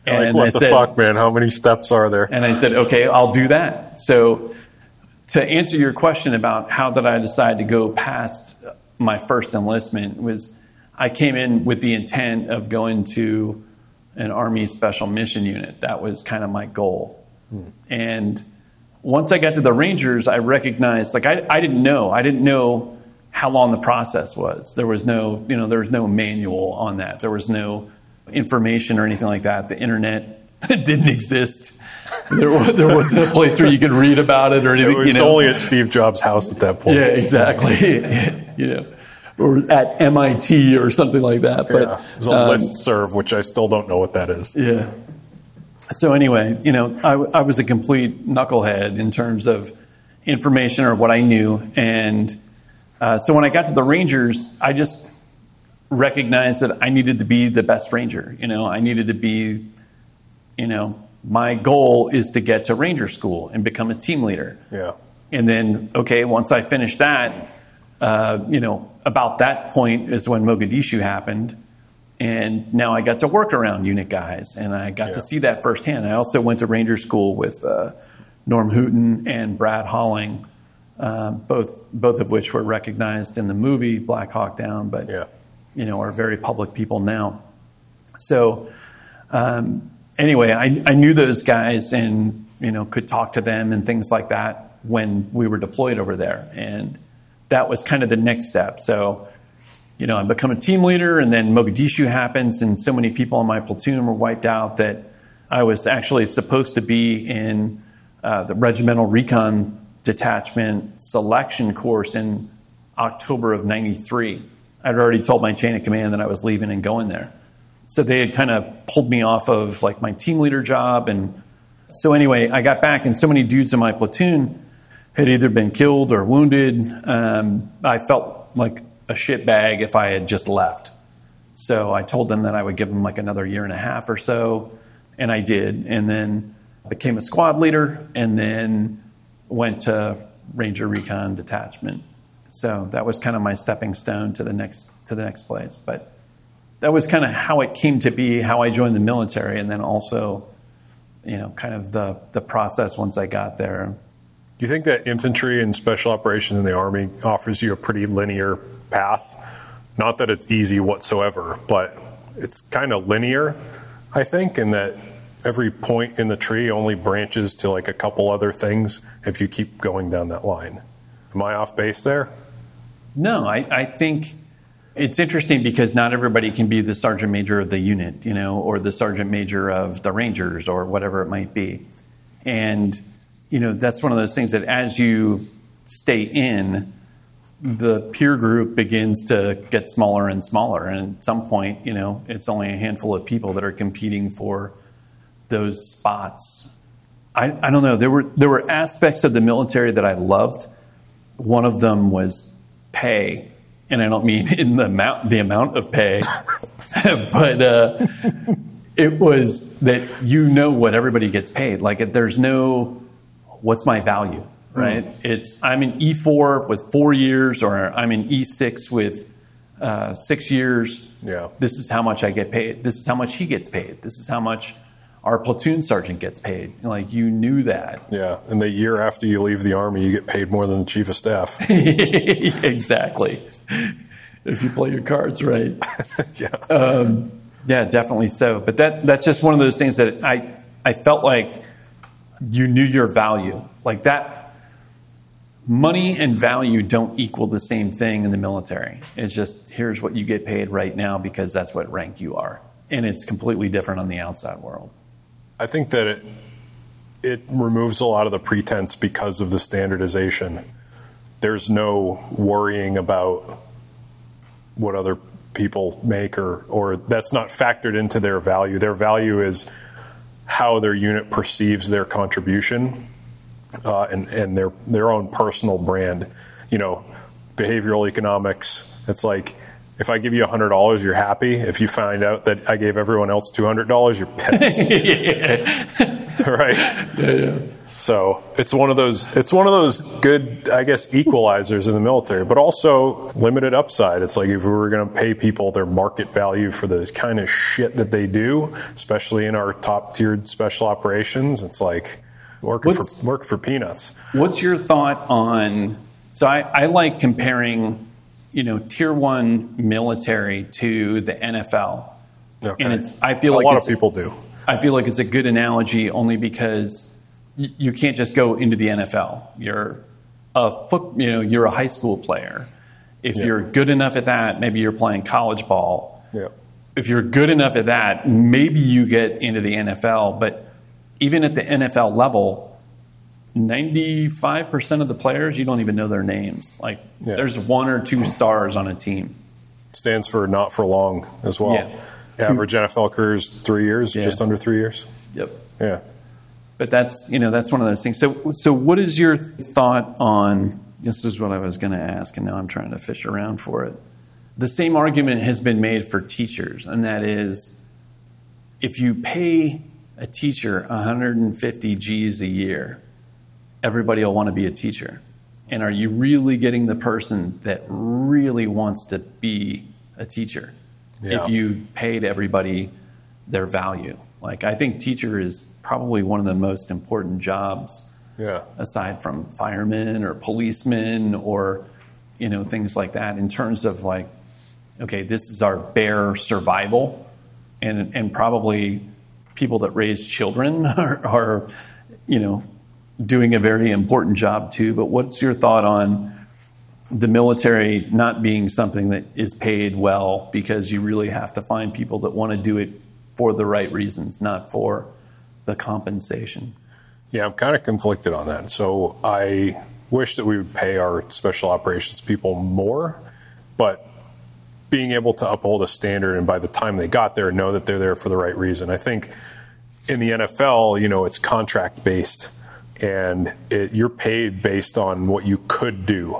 like, what I the said, fuck, man? How many steps are there? and I said, okay, I'll do that. So, to answer your question about how did I decide to go past my first enlistment was I came in with the intent of going to an Army Special Mission Unit. That was kind of my goal. Hmm. And once I got to the Rangers, I recognized like I, I didn't know. I didn't know how long the process was. There was no, you know, there was no manual on that. There was no information or anything like that. The internet didn't exist. There, was, there wasn't a place where you could read about it or anything. It was you know? only at Steve Jobs' house at that point. Yeah, exactly. you know, or at MIT or something like that. But Yeah. It was a um, list serve, which I still don't know what that is. yeah. So anyway, you know, I, I was a complete knucklehead in terms of information or what I knew, and uh, so when I got to the Rangers, I just recognized that I needed to be the best Ranger. You know, I needed to be, you know, my goal is to get to Ranger School and become a team leader. Yeah. And then, okay, once I finished that, uh, you know, about that point is when Mogadishu happened. And now I got to work around unit guys and I got Yeah. to see that firsthand. I also went to Ranger School with uh, Norm Hooten and Brad Halling, uh, both, both of which were recognized in the movie Black Hawk Down, but, Yeah. You know, are very public people now. So, um, anyway, I, I knew those guys and you know could talk to them and things like that when we were deployed over there, and that was kind of the next step. So, you know, I become a team leader, and then Mogadishu happens, and so many people on my platoon were wiped out that I was actually supposed to be in uh, the regimental recon detachment selection course in October of '93. I'd already told my chain of command that I was leaving and going there. So they had kind of pulled me off of like my team leader job and so anyway i got back and so many dudes in my platoon had either been killed or wounded. Um, i felt like a shit bag if i had just left. So i told them that i would give them like another year and a half or so and i did. And then became a squad leader and then went to ranger recon detachment so that was kind of my stepping stone to the next to the next place but that was kind of how it came to be, how I joined the military, and then also, you know, kind of the, the process once I got there. Do you think that infantry and special operations in the Army offers you a pretty linear path? Not that it's easy whatsoever, but it's kind of linear, I think, in that every point in the tree only branches to like a couple other things if you keep going down that line. Am I off base there? No, I, I think it's interesting because not everybody can be the sergeant major of the unit, you know, or the sergeant major of the Rangers or whatever it might be. And, you know, that's one of those things that as you stay in, the peer group begins to get smaller and smaller. And at some point, you know, it's only a handful of people that are competing for those spots. I, I don't know. There were there were aspects of the military that I loved. One of them was pay. and I don't mean in the amount the amount of pay, but uh, it was that you know what everybody gets paid. Like there's no what's my value, right? Mm. It's I'm in E4 with four years, or I'm in E6 with uh, six years. Yeah, this is how much I get paid. This is how much he gets paid. This is how much our platoon sergeant gets paid. Like you knew that. Yeah, and the year after you leave the army, you get paid more than the chief of staff. exactly. If you play your cards right. yeah. Um, yeah, definitely so. But that that's just one of those things that I I felt like you knew your value. Like that money and value don't equal the same thing in the military. It's just here's what you get paid right now because that's what rank you are. And it's completely different on the outside world. I think that it it removes a lot of the pretense because of the standardization. There's no worrying about what other people make or or that's not factored into their value. Their value is how their unit perceives their contribution uh, and and their their own personal brand. You know, behavioral economics. It's like if I give you hundred dollars, you're happy. If you find out that I gave everyone else two hundred dollars, you're pissed. right? Yeah, yeah. So it's one of those it's one of those good, I guess, equalizers in the military, but also limited upside. It's like if we were going to pay people their market value for the kind of shit that they do, especially in our top tiered special operations, it's like working what's, for work for peanuts. What's your thought on? So I, I like comparing, you know, tier one military to the NFL, okay. and it's I feel a like a lot of people do. I feel like it's a good analogy only because you can't just go into the NFL. You're a foot, you know, you're a high school player. If yeah. you're good enough at that, maybe you're playing college ball. Yeah. If you're good enough at that, maybe you get into the NFL. But even at the NFL level, 95% of the players, you don't even know their names. Like yeah. there's one or two stars on a team. Stands for not for long as well. Yeah. Average NFL career is three years, yeah. just under three years. Yep. Yeah but that's you know that's one of those things. So so what is your thought on? This is what I was going to ask, and now I'm trying to fish around for it. The same argument has been made for teachers, and that is, if you pay a teacher 150 G's a year, everybody will want to be a teacher. And are you really getting the person that really wants to be a teacher? Yeah. If you paid everybody their value, like I think teacher is probably one of the most important jobs. Yeah. Aside from firemen or policemen or you know things like that, in terms of like, okay, this is our bare survival, and and probably people that raise children are, are you know doing a very important job too. But what's your thought on the military not being something that is paid well because you really have to find people that want to do it for the right reasons, not for the compensation. Yeah, I'm kind of conflicted on that. So I wish that we would pay our special operations people more, but being able to uphold a standard and by the time they got there, know that they're there for the right reason. I think in the NFL, you know, it's contract based and it, you're paid based on what you could do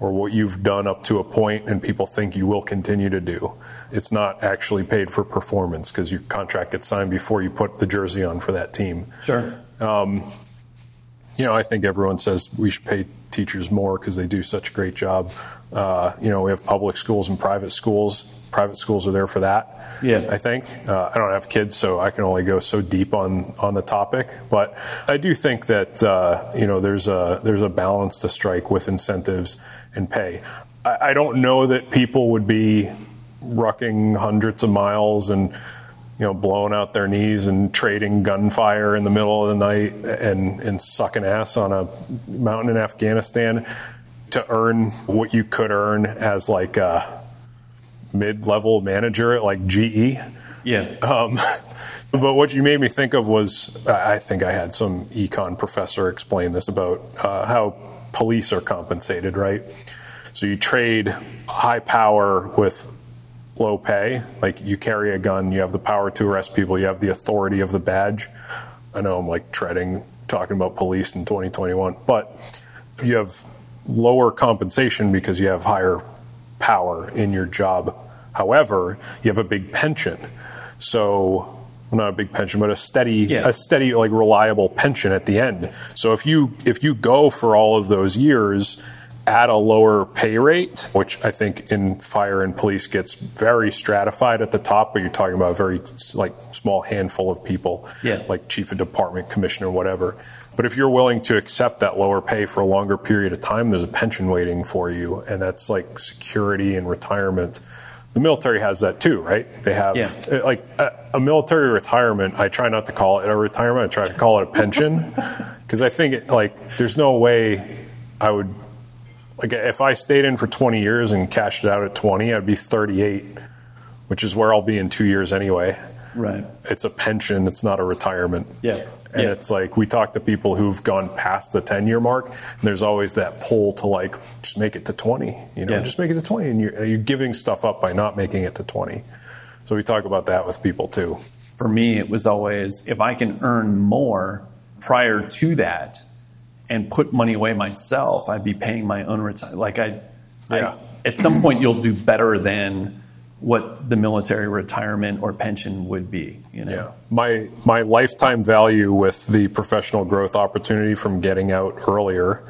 or what you've done up to a point and people think you will continue to do it's not actually paid for performance because your contract gets signed before you put the jersey on for that team. Sure. Um, you know, I think everyone says we should pay teachers more because they do such a great job. Uh, you know, we have public schools and private schools. Private schools are there for that. Yeah, I think uh, I don't have kids, so I can only go so deep on on the topic. But I do think that uh, you know there's a there's a balance to strike with incentives and pay. I, I don't know that people would be rucking hundreds of miles and you know blowing out their knees and trading gunfire in the middle of the night and and sucking ass on a mountain in Afghanistan to earn what you could earn as like a mid-level manager at like GE. Yeah. Um, but what you made me think of was I think I had some econ professor explain this about uh, how police are compensated, right? So you trade high power with low pay. Like you carry a gun, you have the power to arrest people, you have the authority of the badge. I know I'm like treading, talking about police in 2021, but you have lower compensation because you have higher power in your job. However, you have a big pension. So well, not a big pension, but a steady, Yeah. a steady, like reliable pension at the end. So if you if you go for all of those years at a lower pay rate, which I think in fire and police gets very stratified at the top, but you're talking about a very like small handful of people, Yeah. like chief of department, commissioner, whatever. But if you're willing to accept that lower pay for a longer period of time, there's a pension waiting for you, and that's like security and retirement. The military has that too, right? They have Yeah. uh, like a, a military retirement. I try not to call it a retirement. I try to call it a pension because I think it, like there's no way I would like if I stayed in for 20 years and cashed it out at 20, I'd be 38, which is where I'll be in two years anyway. Right. It's a pension. It's not a retirement. Yeah. And Yeah. it's like we talk to people who've gone past the 10 year mark, and there's always that pull to like just make it to 20. You know, Yeah. just make it to 20, and you're, you're giving stuff up by not making it to 20. So we talk about that with people too. For me, it was always if I can earn more prior to that and put money away myself, I'd be paying my own retirement. Like I, Yeah. I, at some point, you'll do better than what the military retirement or pension would be. You know. Yeah. My my lifetime value with the professional growth opportunity from getting out earlier,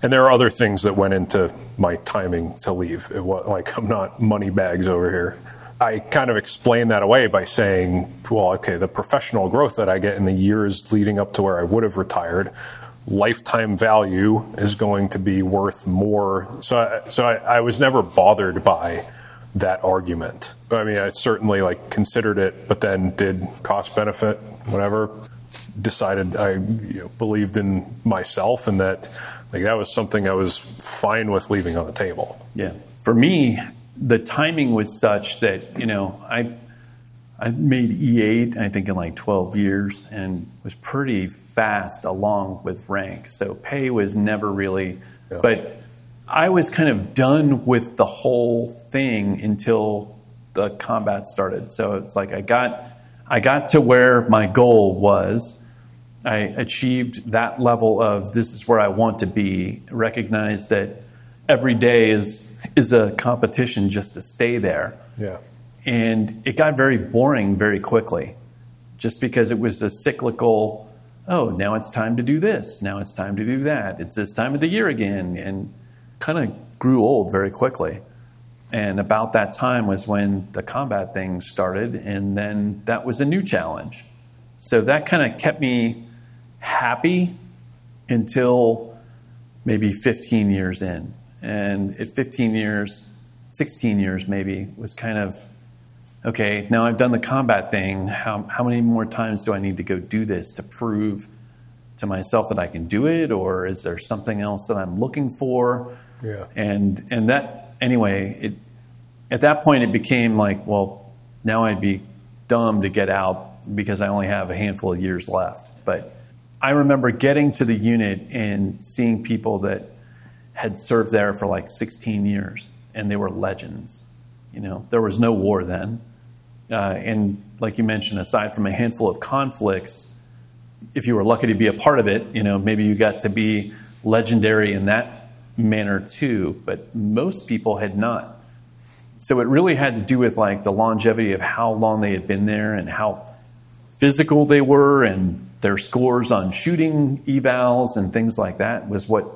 and there are other things that went into my timing to leave. It was like I'm not money bags over here. I kind of explain that away by saying, well, okay, the professional growth that I get in the years leading up to where I would have retired, lifetime value is going to be worth more. So, I, so I, I was never bothered by that argument. I mean, I certainly like considered it, but then did cost benefit, whatever. Decided I you know, believed in myself and that like that was something I was fine with leaving on the table. Yeah. For me, the timing was such that, you know, I I made E8, I think, in like 12 years and was pretty fast along with rank. So pay was never really, Yeah. but I was kind of done with the whole thing until the combat started. So it's like I got, I got to where my goal was. I achieved that level of this is where I want to be, recognized that every day is, is a competition just to stay there. Yeah. And it got very boring very quickly just because it was a cyclical, oh, now it's time to do this. Now it's time to do that. It's this time of the year again. And kind of grew old very quickly. And about that time was when the combat thing started. And then that was a new challenge. So that kind of kept me happy until maybe 15 years in. And at 15 years, 16 years maybe, was kind of okay, now I've done the combat thing. How, how many more times do I need to go do this to prove to myself that I can do it? Or is there something else that I'm looking for? Yeah. And, and that, anyway, it, at that point it became like, well, now I'd be dumb to get out because I only have a handful of years left. But I remember getting to the unit and seeing people that had served there for like 16 years and they were legends. You know, there was no war then. Uh, and like you mentioned, aside from a handful of conflicts, if you were lucky to be a part of it, you know, maybe you got to be legendary in that manner too, but most people had not. So it really had to do with like the longevity of how long they had been there and how physical they were and their scores on shooting evals and things like that was what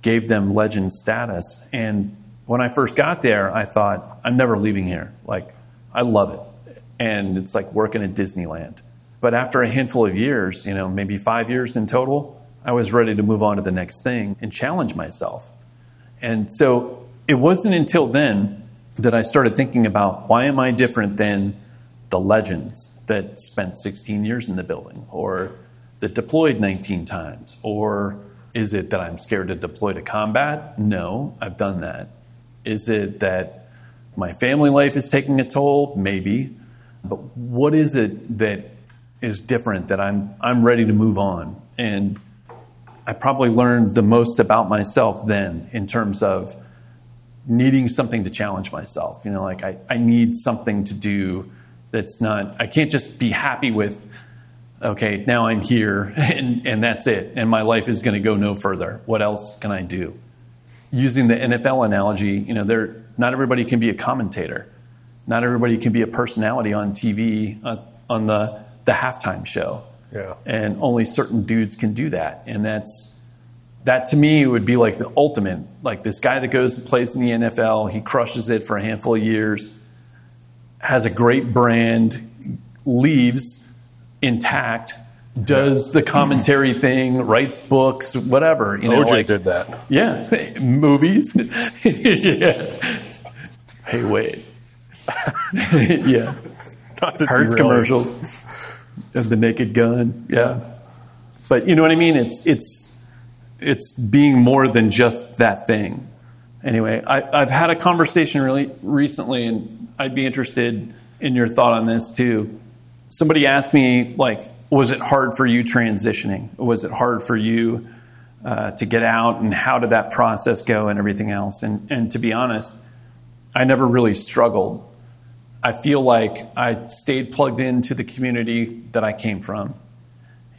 gave them legend status. And when I first got there, I thought, I'm never leaving here. Like, I love it. And it's like working at Disneyland. But after a handful of years, you know, maybe five years in total, I was ready to move on to the next thing and challenge myself. And so it wasn't until then that I started thinking about why am I different than the legends that spent 16 years in the building or that deployed 19 times? Or is it that I'm scared to deploy to combat? No, I've done that. Is it that my family life is taking a toll? Maybe. But what is it that is different that I'm, I'm ready to move on? And I probably learned the most about myself then in terms of needing something to challenge myself. You know, like I, I need something to do that's not, I can't just be happy with, okay, now I'm here and, and that's it. And my life is going to go no further. What else can I do? using the NFL analogy, you know, there not everybody can be a commentator. Not everybody can be a personality on TV uh, on the the halftime show. Yeah. And only certain dudes can do that. And that's that to me would be like the ultimate. Like this guy that goes and plays in the NFL, he crushes it for a handful of years, has a great brand, leaves intact, does the commentary thing, writes books, whatever. You know, OJ like, did that. Yeah, movies. yeah. Hey, wait. Yeah. Not to Hertz commercials. And the Naked Gun. Yeah. But you know what I mean? It's it's it's being more than just that thing. Anyway, I, I've had a conversation really recently, and I'd be interested in your thought on this too. Somebody asked me, like, was it hard for you transitioning? Was it hard for you uh, to get out, and how did that process go, and everything else? And and to be honest, I never really struggled. I feel like I stayed plugged into the community that I came from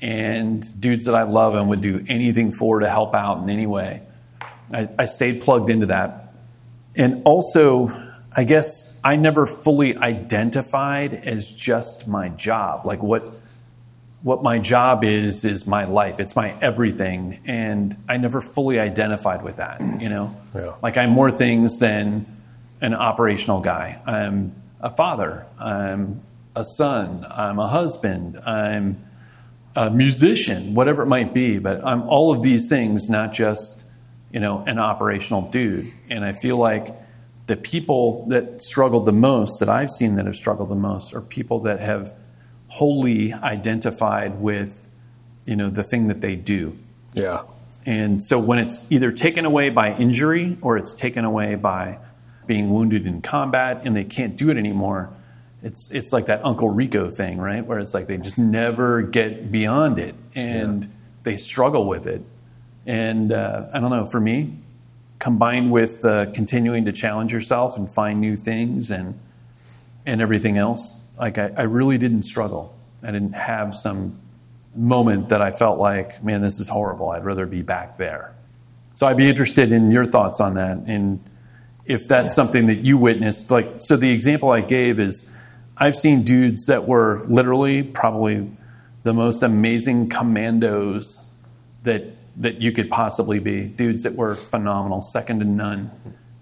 and dudes that I love and would do anything for to help out in any way. I, I stayed plugged into that. And also, I guess I never fully identified as just my job. Like what what my job is is my life. It's my everything. And I never fully identified with that, you know? Yeah. Like I'm more things than an operational guy. I'm a father. I'm a son. I'm a husband. I'm a musician, whatever it might be. But I'm all of these things, not just, you know, an operational dude. And I feel like the people that struggled the most, that I've seen that have struggled the most, are people that have wholly identified with, you know, the thing that they do. Yeah. And so when it's either taken away by injury or it's taken away by being wounded in combat and they can't do it anymore, it's it's like that Uncle Rico thing, right? Where it's like they just never get beyond it and Yeah. they struggle with it. And uh, I don't know, for me, combined with uh, continuing to challenge yourself and find new things and and everything else, like I, I really didn't struggle. I didn't have some moment that I felt like, man, this is horrible. I'd rather be back there. So I'd be interested in your thoughts on that and if that's something that you witnessed. Like, so the example I gave is I've seen dudes that were literally probably the most amazing commandos that that you could possibly be. Dudes that were phenomenal, second to none.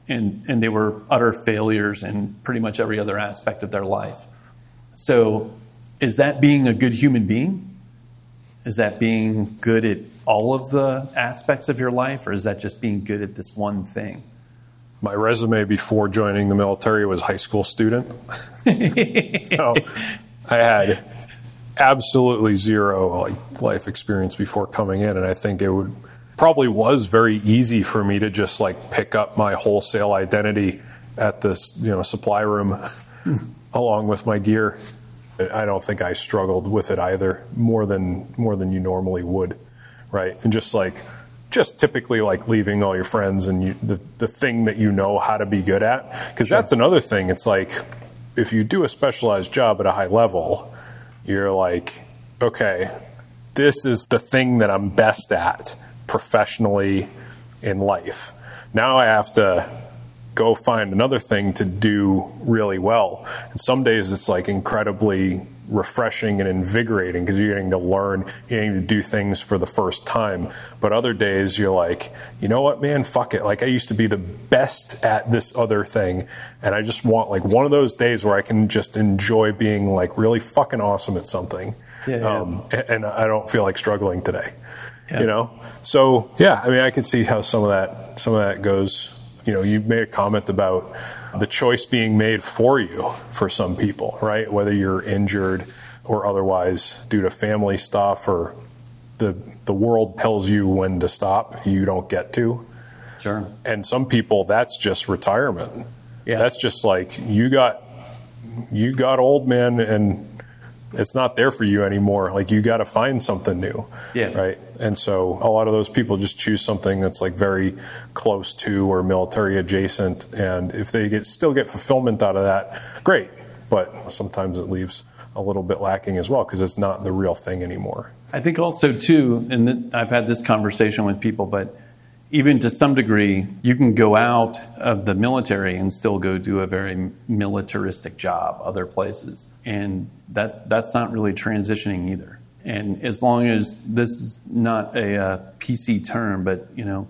And and they were utter failures in pretty much every other aspect of their life. So is that being a good human being? Is that being good at all of the aspects of your life, or is that just being good at this one thing? My resume before joining the military was high school student. so I had absolutely zero like life experience before coming in and I think it would probably was very easy for me to just like pick up my wholesale identity at this, you know, supply room along with my gear. I don't think I struggled with it either more than more than you normally would, right? And just like just typically like leaving all your friends and you, the the thing that you know how to be good at because that's another thing. It's like if you do a specialized job at a high level, you're like, okay, this is the thing that I'm best at professionally in life. Now I have to go find another thing to do really well. And some days it's like incredibly refreshing and invigorating because you're getting to learn, you're getting to do things for the first time. But other days you're like, you know what, man, fuck it. Like I used to be the best at this other thing. And I just want like one of those days where I can just enjoy being like really fucking awesome at something. Yeah, yeah. Um, and I don't feel like struggling today. Yeah. You know? So yeah, I mean I can see how some of that some of that goes. You know, you made a comment about the choice being made for you for some people, right? Whether you're injured or otherwise due to family stuff or the the world tells you when to stop, you don't get to. Sure. And some people that's just retirement. Yeah. That's just like you got you got old man and it's not there for you anymore. Like you got to find something new. Yeah. Right. And so a lot of those people just choose something that's like very close to or military adjacent. And if they get still get fulfillment out of that, great. But sometimes it leaves a little bit lacking as well because it's not the real thing anymore. I think also too, and I've had this conversation with people, but even to some degree, you can go out of the military and still go do a very militaristic job other places. And that, that's not really transitioning either. And as long as this is not a, a uh, PC term, but you know,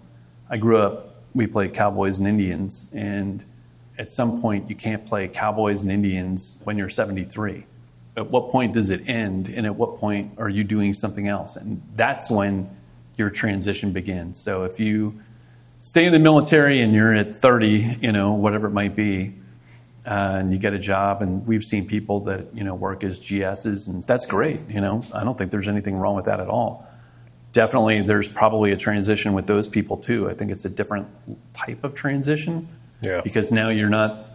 I grew up, we played Cowboys and Indians, and at some point you can't play Cowboys and Indians when you're 73. At what point does it end? And at what point are you doing something else? And that's when your transition begins. So if you stay in the military and you're at 30, you know, whatever it might be, uh, and you get a job, and we've seen people that you know work as GSs, and that's great. You know, I don't think there's anything wrong with that at all. Definitely, there's probably a transition with those people too. I think it's a different type of transition. Yeah. Because now you're not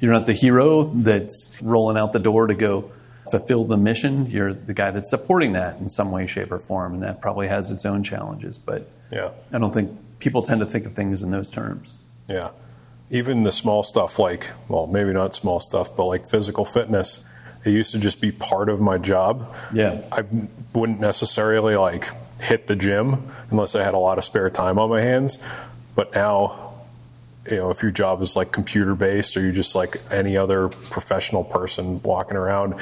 you're not the hero that's rolling out the door to go fulfill the mission. You're the guy that's supporting that in some way, shape, or form, and that probably has its own challenges. But yeah, I don't think people tend to think of things in those terms. Yeah, even the small stuff like well, maybe not small stuff, but like physical fitness. It used to just be part of my job. Yeah, I wouldn't necessarily like hit the gym unless I had a lot of spare time on my hands. But now you know, if your job is like computer based or you're just like any other professional person walking around,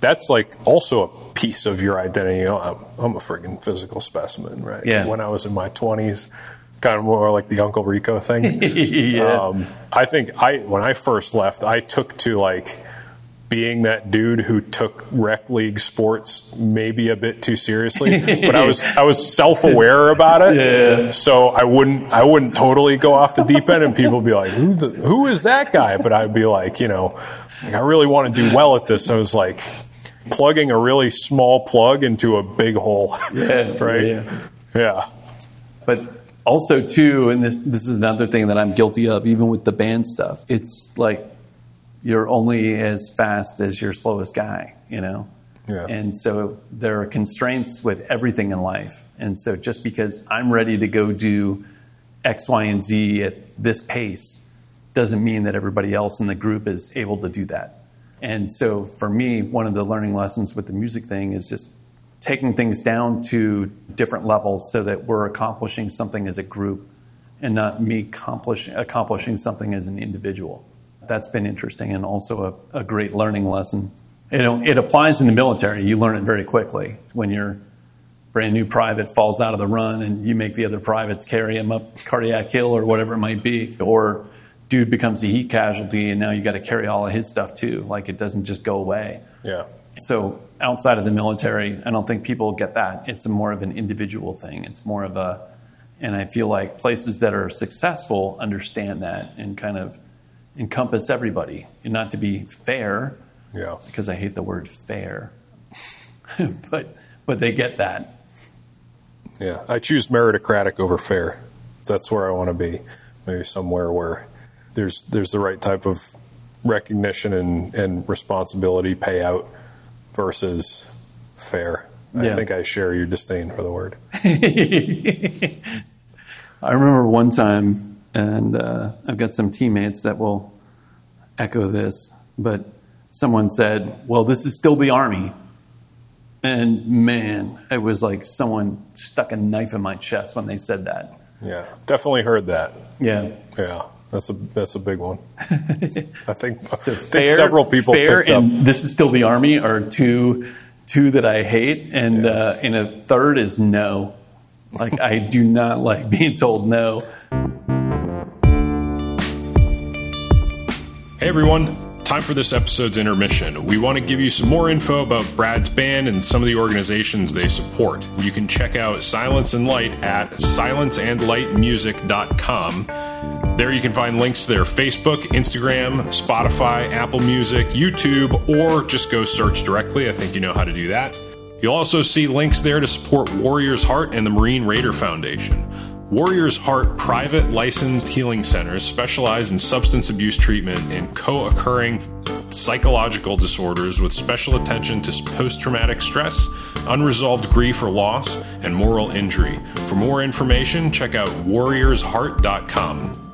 that's like also a piece of your identity. You know, I'm, I'm, a freaking physical specimen, right? Yeah. When I was in my 20s, kind of more like the Uncle Rico thing. yeah. Um, I think I when I first left, I took to like being that dude who took rec league sports maybe a bit too seriously, but I was I was self aware about it. Yeah. So I wouldn't I wouldn't totally go off the deep end, and people be like, "Who the, who is that guy?" But I'd be like, you know, like, I really want to do well at this. I was like plugging a really small plug into a big hole. Yeah. right. Yeah. yeah. But also too, and this this is another thing that I'm guilty of, even with the band stuff. It's like you're only as fast as your slowest guy, you know? Yeah. And so there are constraints with everything in life. And so just because I'm ready to go do X, Y, and Z at this pace doesn't mean that everybody else in the group is able to do that. And so for me, one of the learning lessons with the music thing is just taking things down to different levels so that we're accomplishing something as a group and not me accomplishing, accomplishing something as an individual that's been interesting and also a, a great learning lesson. You know, it applies in the military. You learn it very quickly when your brand new private falls out of the run and you make the other privates carry him up cardiac hill or whatever it might be, or dude becomes a heat casualty and now you got to carry all of his stuff too. Like it doesn't just go away. Yeah. So outside of the military, I don't think people get that. It's more of an individual thing. It's more of a, and I feel like places that are successful understand that and kind of encompass everybody and not to be fair. Yeah. Because I hate the word fair. but but they get that. Yeah. I choose meritocratic over fair. That's where I want to be. Maybe somewhere where there's there's the right type of recognition and, and responsibility payout versus fair. Yeah. I think I share your disdain for the word. I remember one time and uh, I've got some teammates that will echo this, but someone said, Well, this is still the Army. And man, it was like someone stuck a knife in my chest when they said that. Yeah, definitely heard that. Yeah. Yeah, that's a that's a big one. I think, so I fair, several people fair picked up. this is still the Army are two two that I hate, and Yeah. uh, and a third is no. Like I do not like being told no. Hey everyone, time for this episode's intermission. We want to give you some more info about Brad's band and some of the organizations they support. You can check out Silence and Light at silenceandlightmusic.com. There you can find links to their Facebook, Instagram, Spotify, Apple Music, YouTube, or just go search directly. I think you know how to do that. You'll also see links there to support Warrior's Heart and the Marine Raider Foundation. Warrior's Heart private licensed healing centers specialize in substance abuse treatment and co occurring psychological disorders with special attention to post traumatic stress, unresolved grief or loss, and moral injury. For more information, check out warriorsheart.com.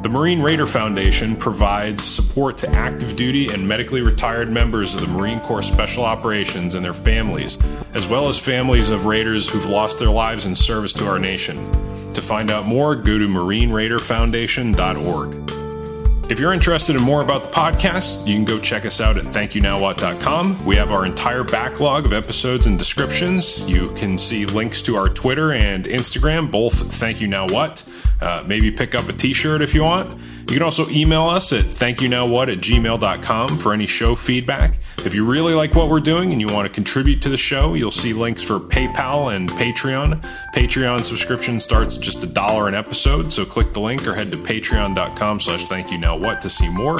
The Marine Raider Foundation provides support to active duty and medically retired members of the Marine Corps Special Operations and their families, as well as families of Raiders who've lost their lives in service to our nation. To find out more, go to MarineRaiderFoundation.org. If you're interested in more about the podcast, you can go check us out at thankyounowwhat.com. We have our entire backlog of episodes and descriptions. You can see links to our Twitter and Instagram, both Thank You Now What. Uh, maybe pick up a t shirt if you want. You can also email us at thankyouNowWhat at gmail.com for any show feedback. If you really like what we're doing and you want to contribute to the show, you'll see links for PayPal and Patreon. Patreon subscription starts just a dollar an episode, so click the link or head to patreon.com slash thankyounowwhat to see more.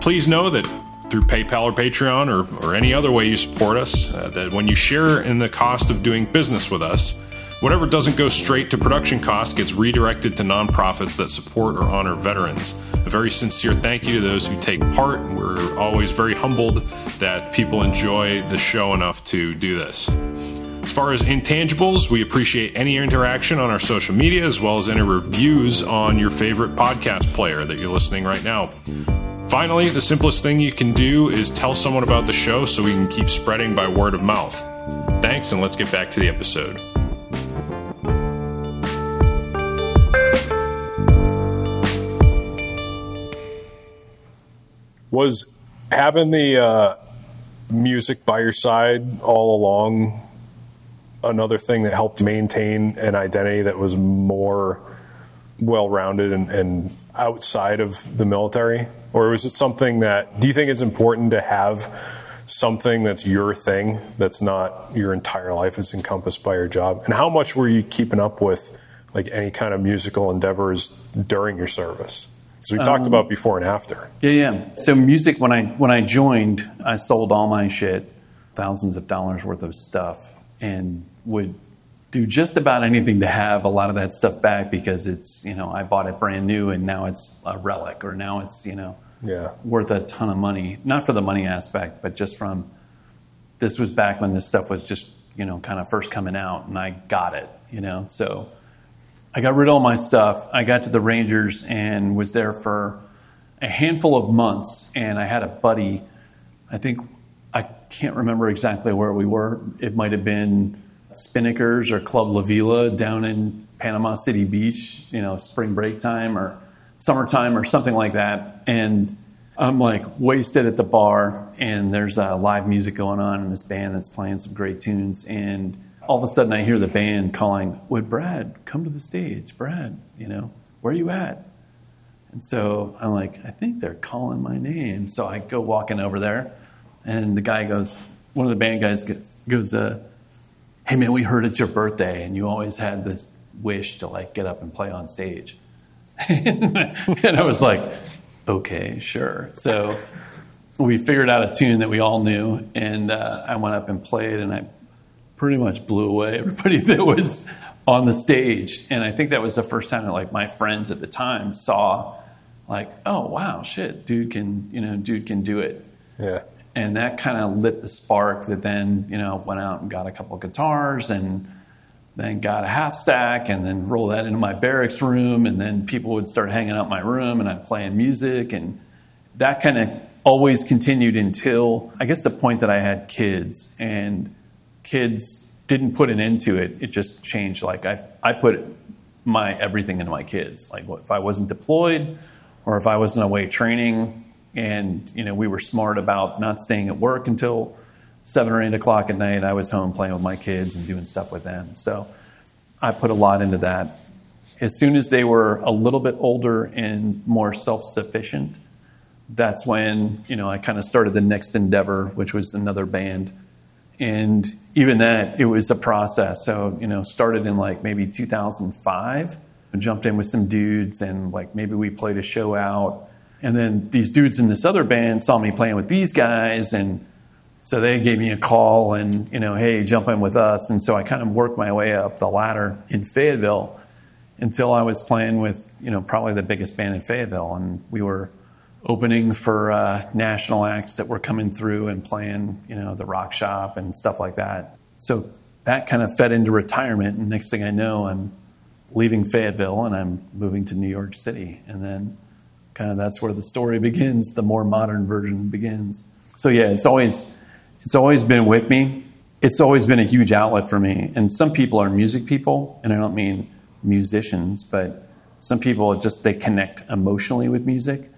Please know that through PayPal or Patreon or, or any other way you support us, uh, that when you share in the cost of doing business with us, Whatever doesn't go straight to production costs gets redirected to nonprofits that support or honor veterans. A very sincere thank you to those who take part. We're always very humbled that people enjoy the show enough to do this. As far as intangibles, we appreciate any interaction on our social media as well as any reviews on your favorite podcast player that you're listening right now. Finally, the simplest thing you can do is tell someone about the show so we can keep spreading by word of mouth. Thanks, and let's get back to the episode. Was having the uh, music by your side all along another thing that helped maintain an identity that was more well rounded and, and, outside of the military? Or was it something that, do you think it's important to have something that's your thing, that's not your entire life is encompassed by your job? And how much were you keeping up with like any kind of musical endeavors during your service? Because we talked um, about before and after. Yeah, yeah. So music, when I when I joined, I sold all my shit, thousands of dollars worth of stuff, and would do just about anything to have a lot of that stuff back because it's you know I bought it brand new and now it's a relic or now it's you know yeah. worth a ton of money. Not for the money aspect, but just from this was back when this stuff was just you know kind of first coming out, and I got it. You know, so I got rid of all my stuff. I got to the Rangers and was there for a handful of months. And I had a buddy, I think, I can't remember exactly where we were. It might have been Spinnakers or Club La Vela down in Panama City Beach, you know, spring break time or summertime or something like that. And I'm like wasted at the bar, and there's uh, live music going on and this band that's playing some great tunes. And all of a sudden I hear the band calling, Would Brad come to the stage? Brad, you know, where are you at? And so I'm like, I think they're calling my name. So I go walking over there, and the guy goes, one of the band guys goes, uh, Hey man, we heard it's your birthday, and you always had this wish to like get up and play on stage. and I was like, Okay, sure. So we figured out a tune that we all knew, and uh, I went up and played, and I pretty much blew away everybody that was on the stage. And I think that was the first time that like my friends at the time saw like, oh wow, shit, dude can you know, dude can do it. Yeah. And that kind of lit the spark that then, you know, went out and got a couple guitars and then got a half stack and then rolled that into my barracks room and then people would start hanging out my room and I'm playing music and that kind of always continued until I guess the point that I had kids and kids didn't put an end to it. It just changed. Like I, I put my everything into my kids. Like if I wasn't deployed or if I wasn't away training and, you know, we were smart about not staying at work until seven or eight o'clock at night, I was home playing with my kids and doing stuff with them. So I put a lot into that. As soon as they were a little bit older and more self-sufficient, that's when, you know, I kind of started the next endeavor, which was another band and even that, it was a process. So, you know, started in like maybe 2005. I jumped in with some dudes and like maybe we played a show out. And then these dudes in this other band saw me playing with these guys. And so they gave me a call and, you know, hey, jump in with us. And so I kind of worked my way up the ladder in Fayetteville until I was playing with, you know, probably the biggest band in Fayetteville. And we were opening for uh, national acts that were coming through and playing, you know, the rock shop and stuff like that. So that kind of fed into retirement. And next thing I know, I'm leaving Fayetteville and I'm moving to New York City. And then kind of that's where the story begins. The more modern version begins. So yeah, it's always it's always been with me. It's always been a huge outlet for me. And some people are music people, and I don't mean musicians, but some people just they connect emotionally with music.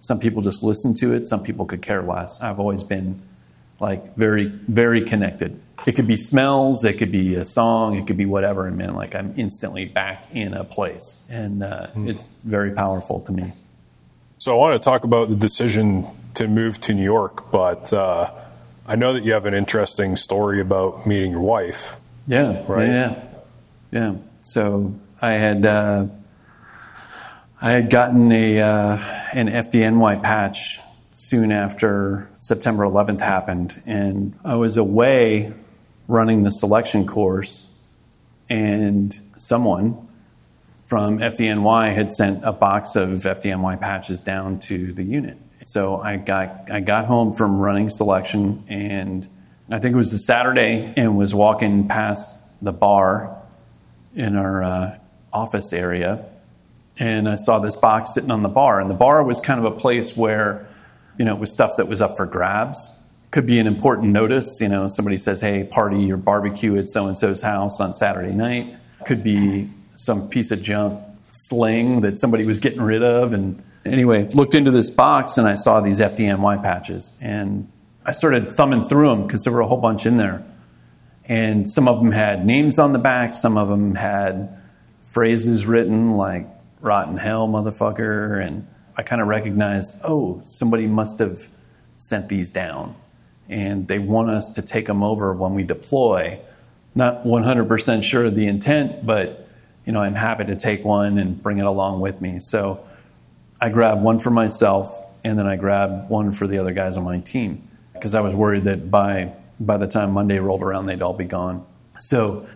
Some people just listen to it. Some people could care less. I've always been like very, very connected. It could be smells, it could be a song, it could be whatever, and man, like I'm instantly back in a place, and uh, mm. it's very powerful to me. So I want to talk about the decision to move to New York, but uh, I know that you have an interesting story about meeting your wife. Yeah, right. Yeah, yeah. So I had uh, I had gotten a uh, an FDNY patch soon after September 11th happened, and I was away running the selection course, and someone from FDNY had sent a box of FDNY patches down to the unit. So I got I got home from running selection, and I think it was a Saturday, and was walking past the bar in our uh, office area, and I saw this box sitting on the bar, and the bar was kind of a place where you know, it was stuff that was up for grabs. Could be an important notice. You know, somebody says, hey, party or barbecue at so and so's house on Saturday night. Could be some piece of junk sling that somebody was getting rid of. And anyway, looked into this box and I saw these FDNY patches. And I started thumbing through them because there were a whole bunch in there. And some of them had names on the back, some of them had phrases written like rotten hell, motherfucker, and I kind of recognized, oh, somebody must have sent these down. And they want us to take them over when we deploy. Not 100% sure of the intent, but you know, I'm happy to take one and bring it along with me. So I grabbed one for myself, and then I grabbed one for the other guys on my team because I was worried that by by the time Monday rolled around, they'd all be gone. So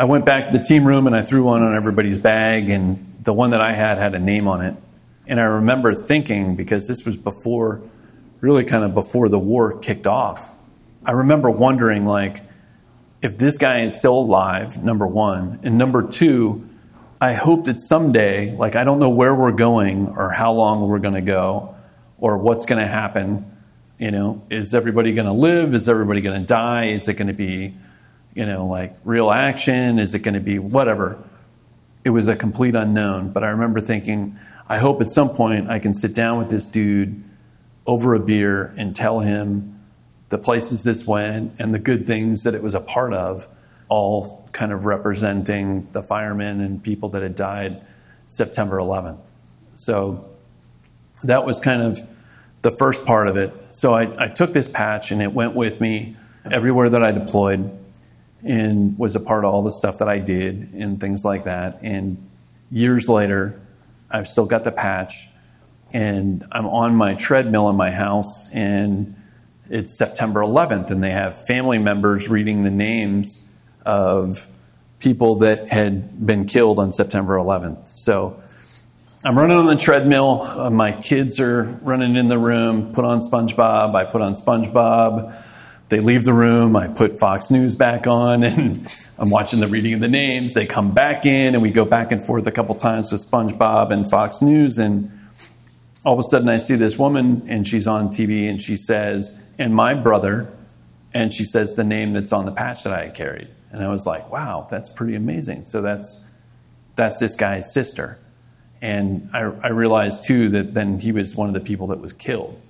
I went back to the team room and I threw one on everybody's bag, and the one that I had had a name on it. And I remember thinking, because this was before, really kind of before the war kicked off, I remember wondering, like, if this guy is still alive, number one, and number two, I hope that someday, like, I don't know where we're going or how long we're going to go or what's going to happen. You know, is everybody going to live? Is everybody going to die? Is it going to be, you know, like real action? Is it going to be whatever? It was a complete unknown. But I remember thinking, I hope at some point I can sit down with this dude over a beer and tell him the places this went and the good things that it was a part of, all kind of representing the firemen and people that had died September 11th. So that was kind of the first part of it. So I, I took this patch and it went with me everywhere that I deployed and was a part of all the stuff that I did and things like that. And years later, I've still got the patch, and I'm on my treadmill in my house, and it's September 11th, and they have family members reading the names of people that had been killed on September 11th. So I'm running on the treadmill. Uh, my kids are running in the room. Put on SpongeBob. I put on SpongeBob they leave the room. I put Fox News back on and I'm watching the reading of the names. They come back in and we go back and forth a couple times with SpongeBob and Fox News. And all of a sudden I see this woman and she's on TV and she says, and my brother, and she says the name that's on the patch that I had carried. And I was like, wow, that's pretty amazing. So that's, that's this guy's sister. And I, I realized too that then he was one of the people that was killed.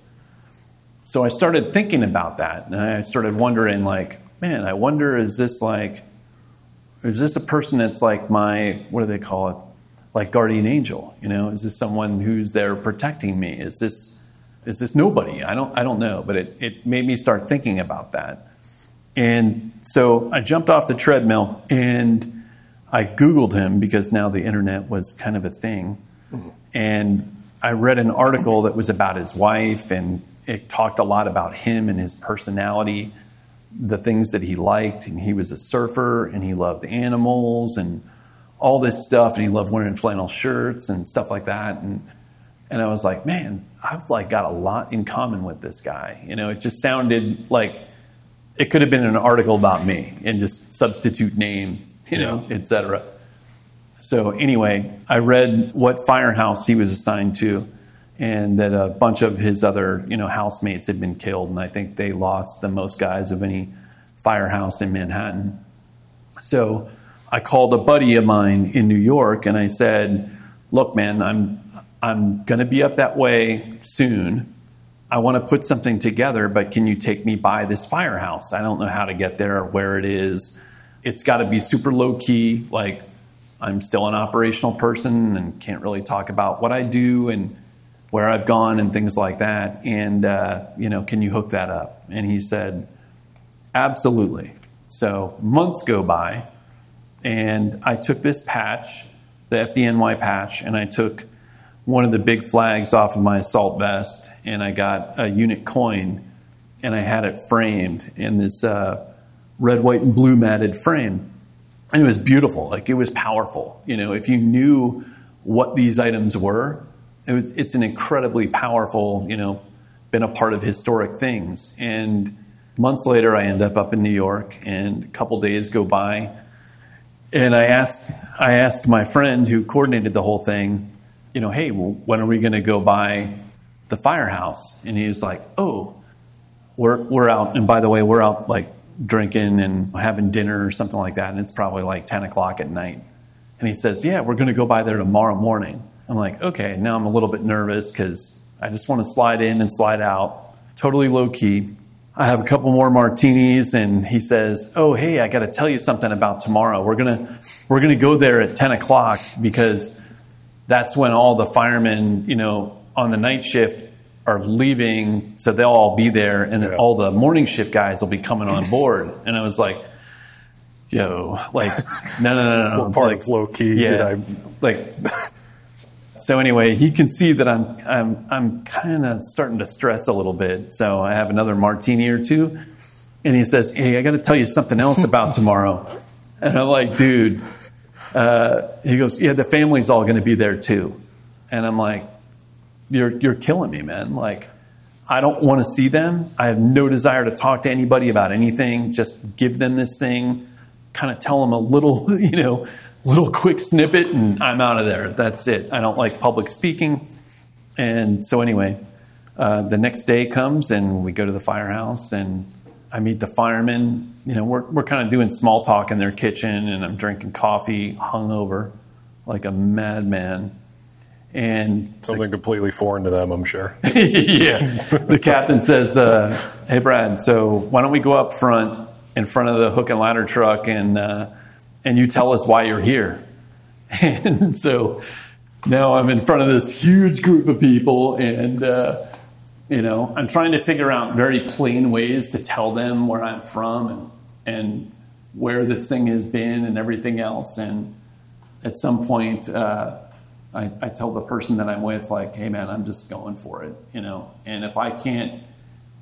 So I started thinking about that, and I started wondering, like, man, I wonder is this like, is this a person that's like my, what do they call it, like guardian angel? You know, is this someone who's there protecting me? Is this, is this nobody? I don't, I don't know, but it, it made me start thinking about that. And so I jumped off the treadmill and I Googled him because now the internet was kind of a thing. Mm-hmm. And I read an article that was about his wife and it talked a lot about him and his personality, the things that he liked. And he was a surfer and he loved animals and all this stuff. And he loved wearing flannel shirts and stuff like that. And, and I was like, man, I've like got a lot in common with this guy. You know, it just sounded like it could have been an article about me and just substitute name, you know, yeah. etc. So anyway, I read what firehouse he was assigned to and that a bunch of his other you know housemates had been killed, and I think they lost the most guys of any firehouse in Manhattan. So I called a buddy of mine in New York and I said, "Look, man, I'm I'm going to be up that way soon. I want to put something together, but can you take me by this firehouse? I don't know how to get there, or where it is. It's got to be super low key. Like I'm still an operational person and can't really talk about what I do and where I've gone and things like that. And uh, you know, can you hook that up?" And he said, "Absolutely." So months go by and I took this patch, the FDNY patch, and I took one of the big flags off of my assault vest, and I got a unit coin, and I had it framed in this uh, red, white, and blue matted frame. And it was beautiful. Like it was powerful. You know, if you knew what these items were, it was, it's an incredibly powerful, you know, been a part of historic things. And months later, I end up up in New York, and a couple days go by and I asked, I asked my friend who coordinated the whole thing, you know, hey, well, when are we going to go by the firehouse? And he was like, oh, we're, we're out. And by the way, we're out like drinking and having dinner or something like that. And it's probably like 10 o'clock at night. And he says, yeah, we're going to go by there tomorrow morning. I'm like, okay, now I'm a little bit nervous because I just want to slide in and slide out, totally low key. I have a couple more martinis, and he says, "Oh, hey, I got to tell you something about tomorrow. We're gonna we're gonna go there at ten o'clock because that's when all the firemen, you know, on the night shift are leaving, so they'll all be there, and yeah. all the morning shift guys will be coming on board." And I was like, "Yo, like, no, no, no, no, what part like, of low key? Yeah, like." So anyway, he can see that I'm I'm I'm kind of starting to stress a little bit. So I have another martini or two, and he says, "Hey, I got to tell you something else about tomorrow." And I'm like, "Dude," uh, he goes, "Yeah, the family's all going to be there too," and I'm like, "You're you're killing me, man! Like." I don't want to see them. I have no desire to talk to anybody about anything. Just give them this thing, kind of tell them a little, you know, little quick snippet and I'm out of there. That's it. I don't like public speaking. And so, anyway, uh, the next day comes and we go to the firehouse and I meet the firemen. You know, we're, we're kind of doing small talk in their kitchen and I'm drinking coffee hungover like a madman. And something the, completely foreign to them, I'm sure. yeah. The captain says, uh, Hey, Brad, so why don't we go up front in front of the hook and ladder truck and uh, and you tell us why you're here. And so now I'm in front of this huge group of people, and uh, you know I'm trying to figure out very plain ways to tell them where I'm from and and where this thing has been and everything else. And at some point, uh, I, I tell the person that I'm with, like, "Hey, man, I'm just going for it," you know. And if I can't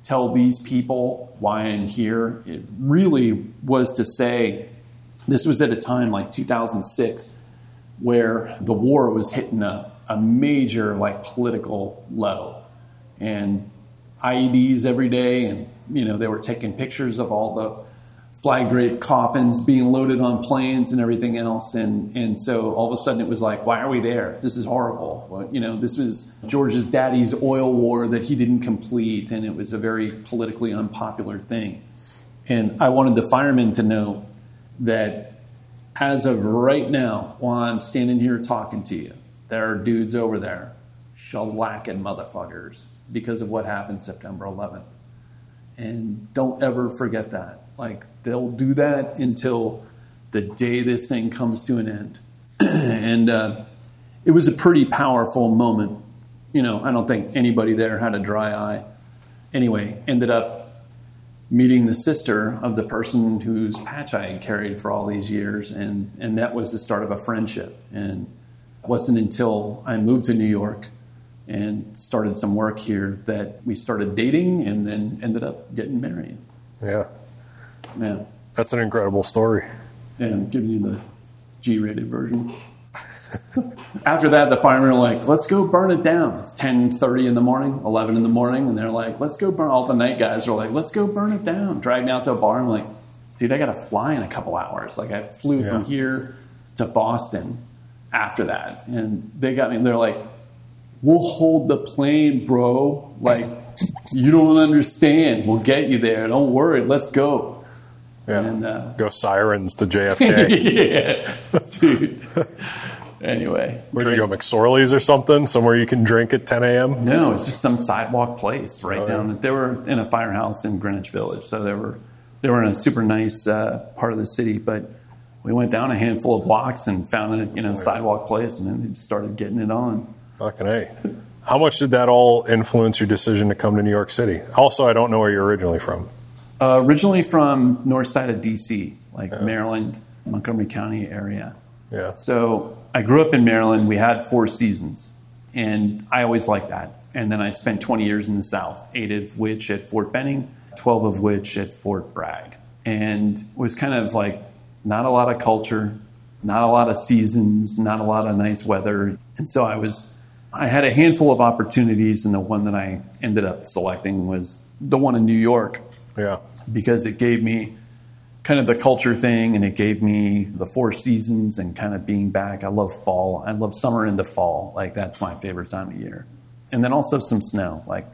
tell these people why I'm here, it really was to say this was at a time like 2006 where the war was hitting a, a major like political low and IEDs every day and you know they were taking pictures of all the flag draped coffins being loaded on planes and everything else. And and so all of a sudden it was like why are we there? This is horrible. Well, you know this was George's daddy's oil war that he didn't complete and it was a very politically unpopular thing. And I wanted the firemen to know that as of right now, while I'm standing here talking to you, there are dudes over there shellacking motherfuckers because of what happened September 11th. And don't ever forget that. Like, they'll do that until the day this thing comes to an end. and uh, it was a pretty powerful moment. You know, I don't think anybody there had a dry eye. Anyway, ended up meeting the sister of the person whose patch I had carried for all these years, and, and that was the start of a friendship. And it wasn't until I moved to New York and started some work here that we started dating and then ended up getting married. Yeah. Yeah. That's an incredible story. And I'm giving you the G rated version. After that, the firemen are like, let's go burn it down. It's 10.30 in the morning, 11 in the morning, and they're like, let's go burn, all the night guys are like, let's go burn it down. Drag me out to a bar. I'm like, dude, I got to fly in a couple hours. Like I flew yeah. from here to Boston after that. And they got me, they're like, we'll hold the plane, bro. Like, you don't understand. We'll get you there. Don't worry. Let's go. Yeah. And, uh, Go sirens to JFK. yeah, dude. Anyway, Where'd you go, McSorley's or something? Somewhere you can drink at 10 a.m.? No, it's just some sidewalk place right Oh, down. They were in a firehouse in Greenwich Village, so they were they were in a super nice uh, part of the city. But we went down a handful of blocks and found a you know sidewalk place, and then they just started getting it on. Fucking A. How much did that all influence your decision to come to New York City? Also, I don't know where you're originally from. Uh, originally from north side of DC, like Maryland, Montgomery County area. Yeah. So I grew up in Maryland. We had four seasons, and I always liked that. And then I spent 20 years in the South, eight of which at Fort Benning, 12 of which at Fort Bragg. And it was kind of like not a lot of culture, not a lot of seasons, not a lot of nice weather. And so I was, I had a handful of opportunities, and the one that I ended up selecting was the one in New York Yeah. because it gave me kind of the culture thing and it gave me the four seasons and kind of being back. I love fall. I love summer into fall. Like that's my favorite time of year. And then also some snow. Like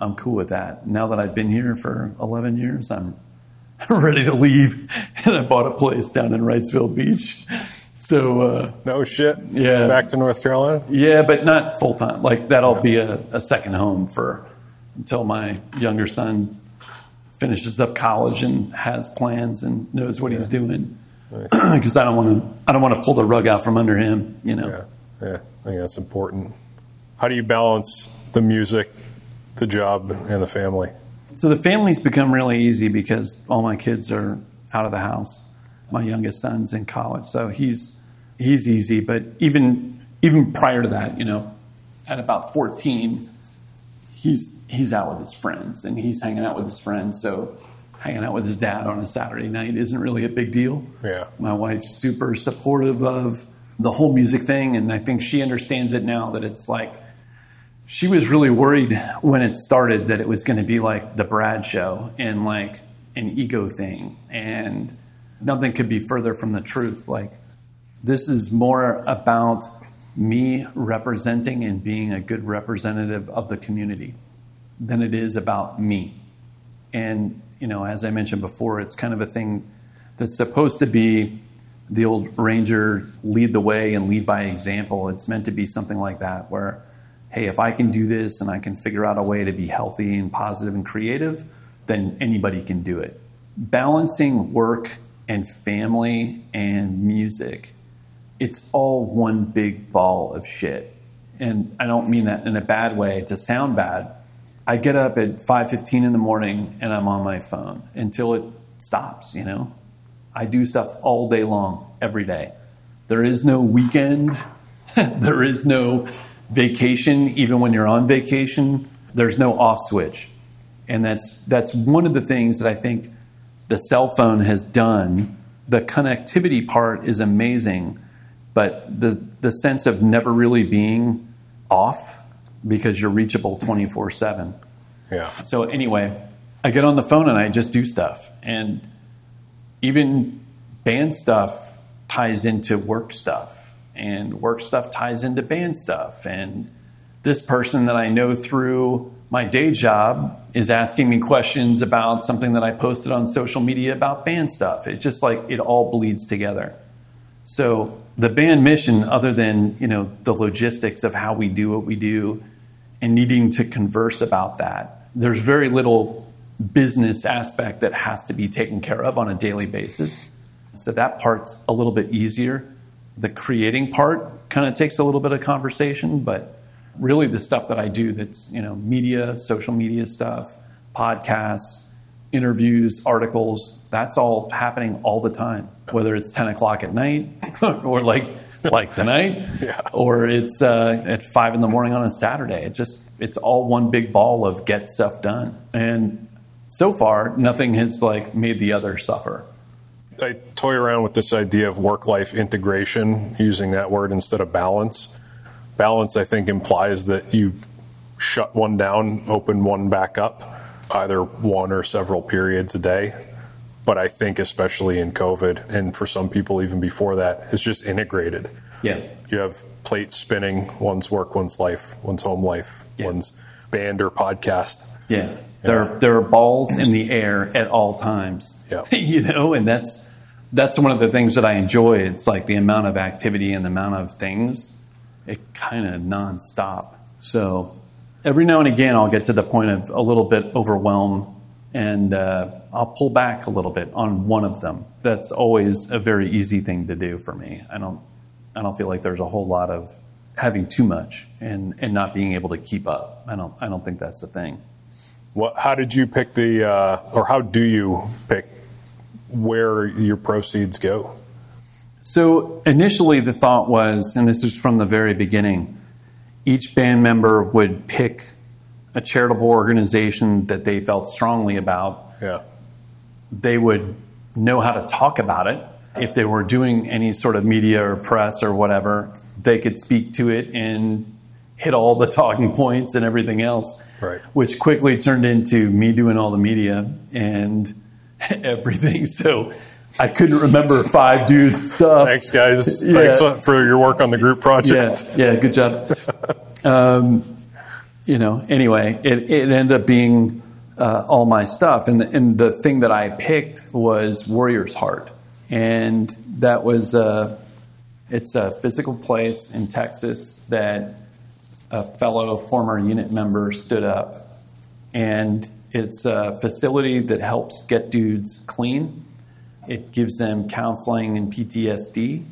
I'm cool with that. Now that I've been here for 11 years, I'm ready to leave. And I bought a place down in Wrightsville Beach. So, uh, No shit. Yeah. Back to North Carolina. yeah, but not full time. Like that'll be a, a second home for until my younger son finishes up college and has plans and knows what he's doing. Because I don't want to, I don't want to pull the rug out from under him. You know. Yeah. Yeah. I think that's important. How do you balance the music, the job, and the family? So the family's become really easy because all my kids are out of the house. My youngest son's in college, so he's he's easy. But even even prior to that, you know, at about fourteen, he's he's out with his friends and he's hanging out with his friends. So hanging out with his dad on a Saturday night isn't really a big deal. Yeah. My wife's super supportive of the whole music thing, and I think she understands it now that it's like she was really worried when it started that it was going to be like the Brad show and like an ego thing. And nothing could be further from the truth. Like, this is more about me representing and being a good representative of the community than it is about me. And, you know, as I mentioned before, it's kind of a thing that's supposed to be the old Ranger lead the way and lead by example. It's meant to be something like that where, hey, if I can do this and I can figure out a way to be healthy and positive and creative, then anybody can do it. Balancing work and family and music, it's all one big ball of shit. And I don't mean that in a bad way to sound bad. I get up at 5:15 in the morning and I'm on my phone until it stops, you know. I do stuff all day long, every day. There is no weekend. there is no vacation, even when you're on vacation. There's no off switch. And that's, that's one of the things that I think the cell phone has done. The connectivity part is amazing, but the, the sense of never really being off because you're reachable 24 7. Yeah. So anyway, I get on the phone and I just do stuff. And even band stuff ties into work stuff, and work stuff ties into band stuff. And this person that I know through my day job is asking me questions about something that I posted on social media about band stuff. It just like it all bleeds together. So the band mission, other than you know the logistics of how we do what we do, and needing to converse about that, there's very little business aspect that has to be taken care of on a daily basis. So that part's a little bit easier. The creating part kind of takes a little bit of conversation, but really the stuff that I do that's, you know, media, social media stuff, podcasts, interviews, articles, that's all happening all the time. Whether it's 10 o'clock at night or like like tonight, Yeah. or it's uh, at five in the morning on a Saturday. It just it's all one big ball of get stuff done. And so far, nothing has like made the other suffer. I toy around with this idea of work life integration, using that word instead of balance. Balance, I think, implies that you shut one down, open one back up, either one or several periods a day. But I think, especially in COVID, and for some people even before that, it's just integrated. Yeah. You have plates spinning, one's work, one's life, one's home life, Yeah. one's band or podcast. Yeah. There, there are balls in the air at all times. Yeah. you know, and that's that's one of the things that I enjoy. It's like the amount of activity and the amount of things, it kind of nonstop. So every now and again, I'll get to the point of a little bit overwhelmed, and uh, I'll pull back a little bit on one of them. That's always a very easy thing to do for me. I don't, I don't feel like there's a whole lot of having too much and, and not being able to keep up. I don't, I don't think that's the thing. What, how did you pick the, uh, or how do you pick where your proceeds go? So initially, the thought was, and this is from the very beginning, each band member would pick a charitable organization that they felt strongly about. Yeah. They would know how to talk about it. If they were doing any sort of media or press or whatever, they could speak to it and hit all the talking points and everything else. Right. Which quickly turned into me doing all the media and everything. So I couldn't remember five dudes stuff. Thanks, guys. Yeah. Thanks for your work on the group project. Yeah, yeah, good job. um, you know, anyway, it, it ended up being uh, all my stuff, and and the thing that I picked was Warrior's Heart, and that was uh, it's a physical place in Texas that a fellow former unit member stood up, and it's a facility that helps get dudes clean. It gives them counseling and PTSD,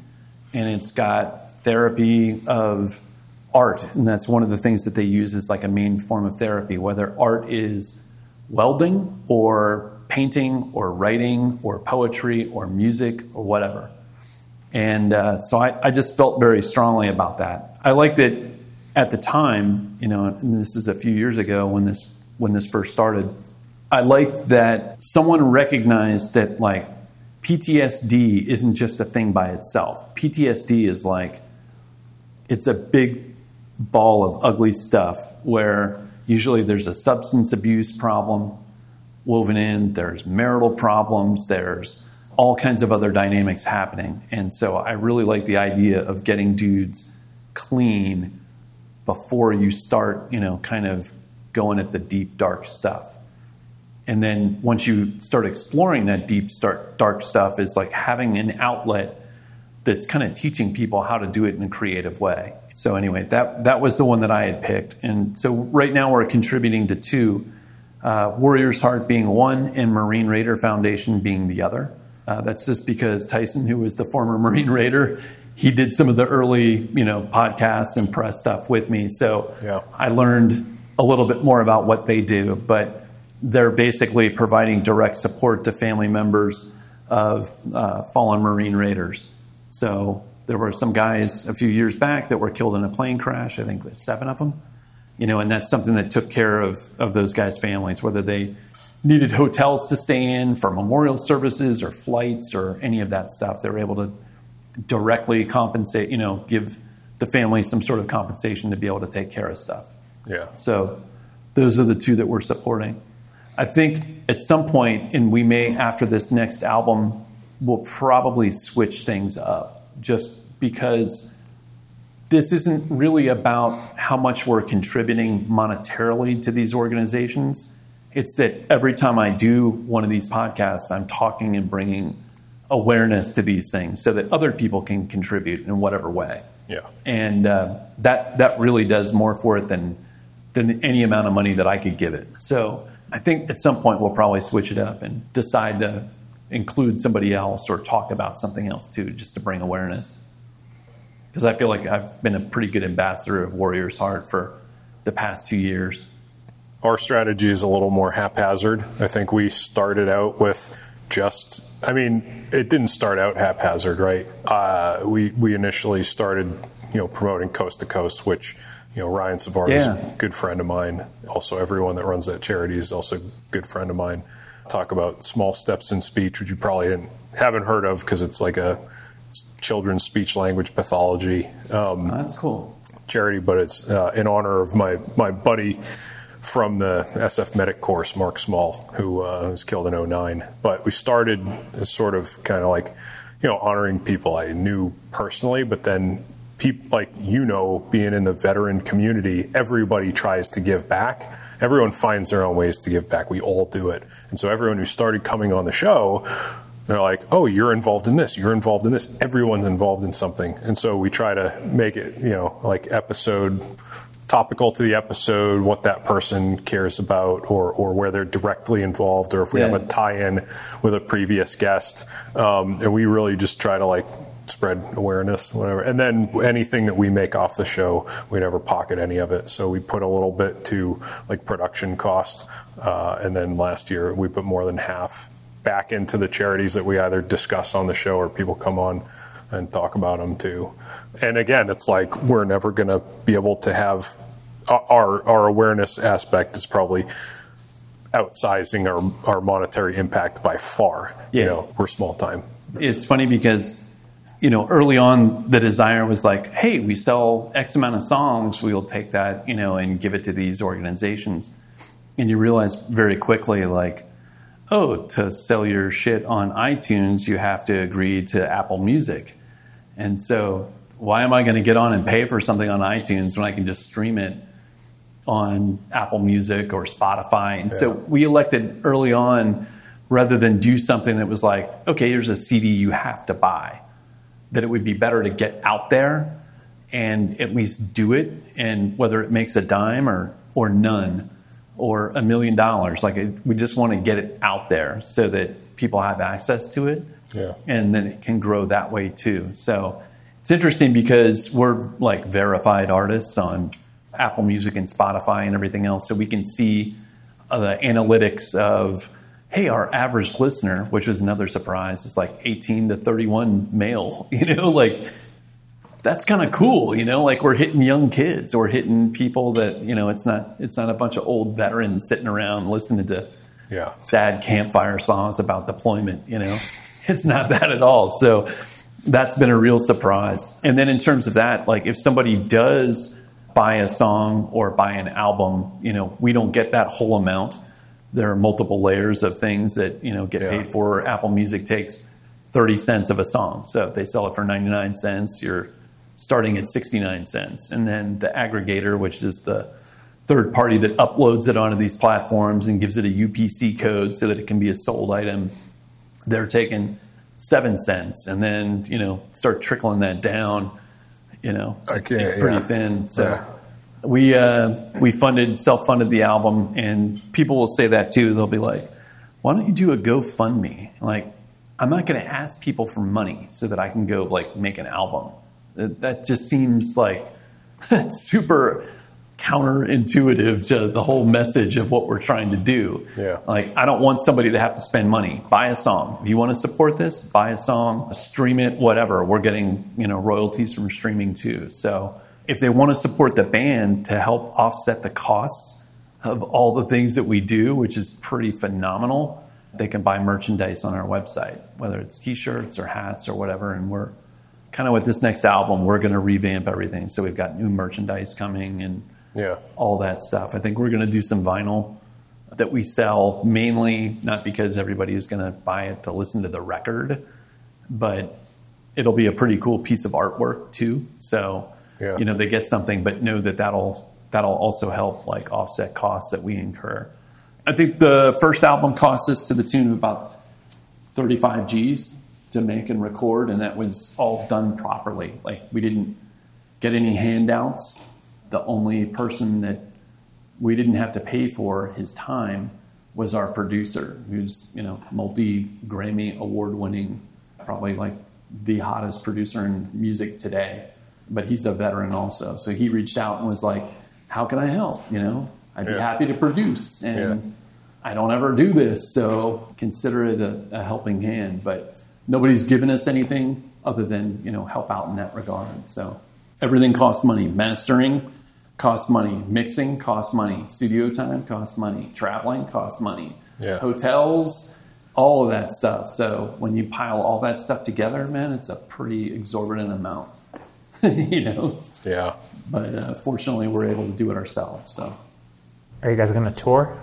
and it's got therapy of art, and that's one of the things that they use as like a main form of therapy. Whether art is welding or painting or writing or poetry or music or whatever. And uh, so I, I just felt very strongly about that. I liked it at the time, you know, and this is a few years ago when this when this first started. I liked that someone recognized that like PTSD isn't just a thing by itself. PTSD is like it's a big ball of ugly stuff where usually there's a substance abuse problem woven in, there's marital problems, there's all kinds of other dynamics happening. And so I really like the idea of getting dudes clean before you start, you know, kind of going at the deep, dark stuff. And then once you start exploring that deep, start, dark stuff, is like having an outlet that's kind of teaching people how to do it in a creative way. So anyway, that that was the one that I had picked, and so right now we're contributing to two, uh, Warriors Heart being one, and Marine Raider Foundation being the other. Uh, that's just because Tyson, who was the former Marine Raider, he did some of the early you know podcasts and press stuff with me, so Yeah. I learned a little bit more about what they do, but they're basically providing direct support to family members of uh, fallen Marine Raiders. So there were some guys a few years back that were killed in a plane crash. I think seven of them. You know, and that's something that took care of of those guys' families, whether they needed hotels to stay in for memorial services or flights or any of that stuff. They were able to directly compensate. You know, give the family some sort of compensation to be able to take care of stuff. Yeah. So those are the two that we're supporting. I think at some point, and we may after this next album, we'll probably switch things up just because this isn't really about how much we're contributing monetarily to these organizations. It's that every time I do one of these podcasts, I'm talking and bringing awareness to these things so that other people can contribute in whatever way Yeah. and uh, that that really does more for it than than any amount of money that I could give it. So I think at some point we'll probably switch it up and decide to include somebody else or talk about something else too, just to bring awareness. Because I feel like I've been a pretty good ambassador of Warriors Heart for the past two years. Our strategy is a little more haphazard. I think we started out with just, I mean, it didn't start out haphazard, right? Uh, we, we initially started, you know, promoting Coast to Coast, which, you know, Ryan Savard is a good friend of mine. Also, everyone that runs that charity is also a good friend of mine. Talk about small steps in speech, which you probably didn't, haven't heard of because it's like a children's speech language pathology. Um, That's cool. charity, but it's uh, in honor of my, my buddy from the SF Medic course, Mark Small, who uh, was killed in 09. But we started as sort of kind of like, you know, honoring people I knew personally, but then people like you know, being in the veteran community, everybody tries to give back. Everyone finds their own ways to give back. We all do it, and so everyone who started coming on the show. They're like, oh, you're involved in this, you're involved in this. Everyone's involved in something. And so we try to make it, you know, like episode topical to the episode, what that person cares about, or or where they're directly involved, or if we Yeah. have a tie-in with a previous guest, um, and we really just try to like spread awareness, whatever. And then anything that we make off the show, we never pocket any of it. So we put a little bit to like production cost, uh, and then last year we put more than half back into the charities that we either discuss on the show or people come on and talk about them too. And again, it's like we're never going to be able to have our our awareness aspect is probably outsizing our our monetary impact by far. You know, we're small time. it's funny because you know early on the desire was like hey we sell x amount of songs we'll take that you know and give it to these organizations. And you realize very quickly like oh to sell your shit on itunes you have to agree to apple music. And so why am i going to get on and pay for something on itunes when i can just stream it on Apple Music or Spotify. And so we elected early on, rather than do something that was like, okay, here's a CD you have to buy, that it would be better to get out there and at least do it. And whether it makes a dime or, or none or a million dollars, like it, we just want to get it out there so that people have access to it. Yeah. And then it can grow that way too. So it's interesting because we're like verified artists on Apple Music and Spotify and everything else. So we can see uh, the analytics of, hey, our average listener, which was another surprise, is like 18 to 31 male. You know, like that's kind of cool. You know, like we're hitting young kids or hitting people that you know it's not it's not a bunch of old veterans sitting around listening to Yeah. sad campfire songs about deployment. You know, it's not that at all. So that's been a real surprise. And then in terms of that, like if somebody does buy a song or buy an album, you know, we don't get that whole amount. There are multiple layers of things that you know get Yeah. paid for. Apple Music takes thirty cents of a song, so if they sell it for ninety nine cents, you're starting at sixty nine cents, and then the aggregator, which is the third party that uploads it onto these platforms and gives it a UPC code so that it can be a sold item, they're taking seven cents, and then you know start trickling that down. You know, Okay, it's pretty yeah. thin. So Yeah. We uh, we funded self funded the album, and people will say that too. They'll be like, "Why don't you do a GoFundMe?" Like, I'm not going to ask people for money so that I can go like make an album. That, that just seems like super counterintuitive to the whole message of what we're trying to do. Yeah. Like, I don't want somebody to have to spend money. Buy a song. If you want to support this, buy a song, stream it, whatever. We're getting, you know, royalties from streaming too. So if they want to support the band to help offset the costs of all the things that we do, which is pretty phenomenal, they can buy merchandise on our website, whether it's t-shirts or hats or whatever. And we're kind of with this next album, we're going to revamp everything. So we've got new merchandise coming and Yeah. all that stuff. I think we're going to do some vinyl that we sell mainly not because everybody is going to buy it to listen to the record, but it'll be a pretty cool piece of artwork too. So, Yeah. you know, they get something, but know that that'll that'll also help like offset costs that we incur. I think the first album cost us to the tune of about 35 G's to make and record, and that was all done properly. Like we didn't get any handouts. The only person that we didn't have to pay for his time was our producer, who's you know multi Grammy award winning, probably like the hottest producer in music today. But he's a veteran also, so he reached out and was like, "How can I help? You know, I'd be Yeah. happy to produce." And Yeah. I don't ever do this, so consider it a, a helping hand. But nobody's given us anything other than you know help out in that regard. So everything costs money. Mastering costs money. Mixing costs money. Studio time costs money. Traveling costs money. Yeah. Hotels, all of that stuff. So when you pile all that stuff together, man, it's a pretty exorbitant amount. you know, Yeah. but uh, fortunately, we're able to do it ourselves. So. Are you guys going to tour?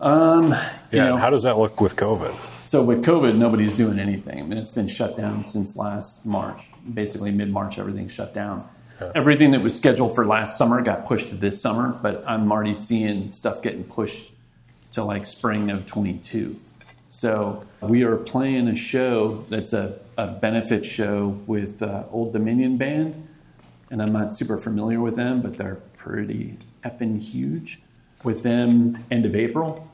Um, you Yeah. know, How does that look with COVID? So with COVID, nobody's doing anything. I mean, it's been shut down since last March. Basically, mid March, everything's shut down. Everything that was scheduled for last summer got pushed to this summer, but I'm already seeing stuff getting pushed to like spring of 22. So we are playing a show that's a, a benefit show with uh, Old Dominion Band, and I'm not super familiar with them, but they're pretty effing huge. With them, end of April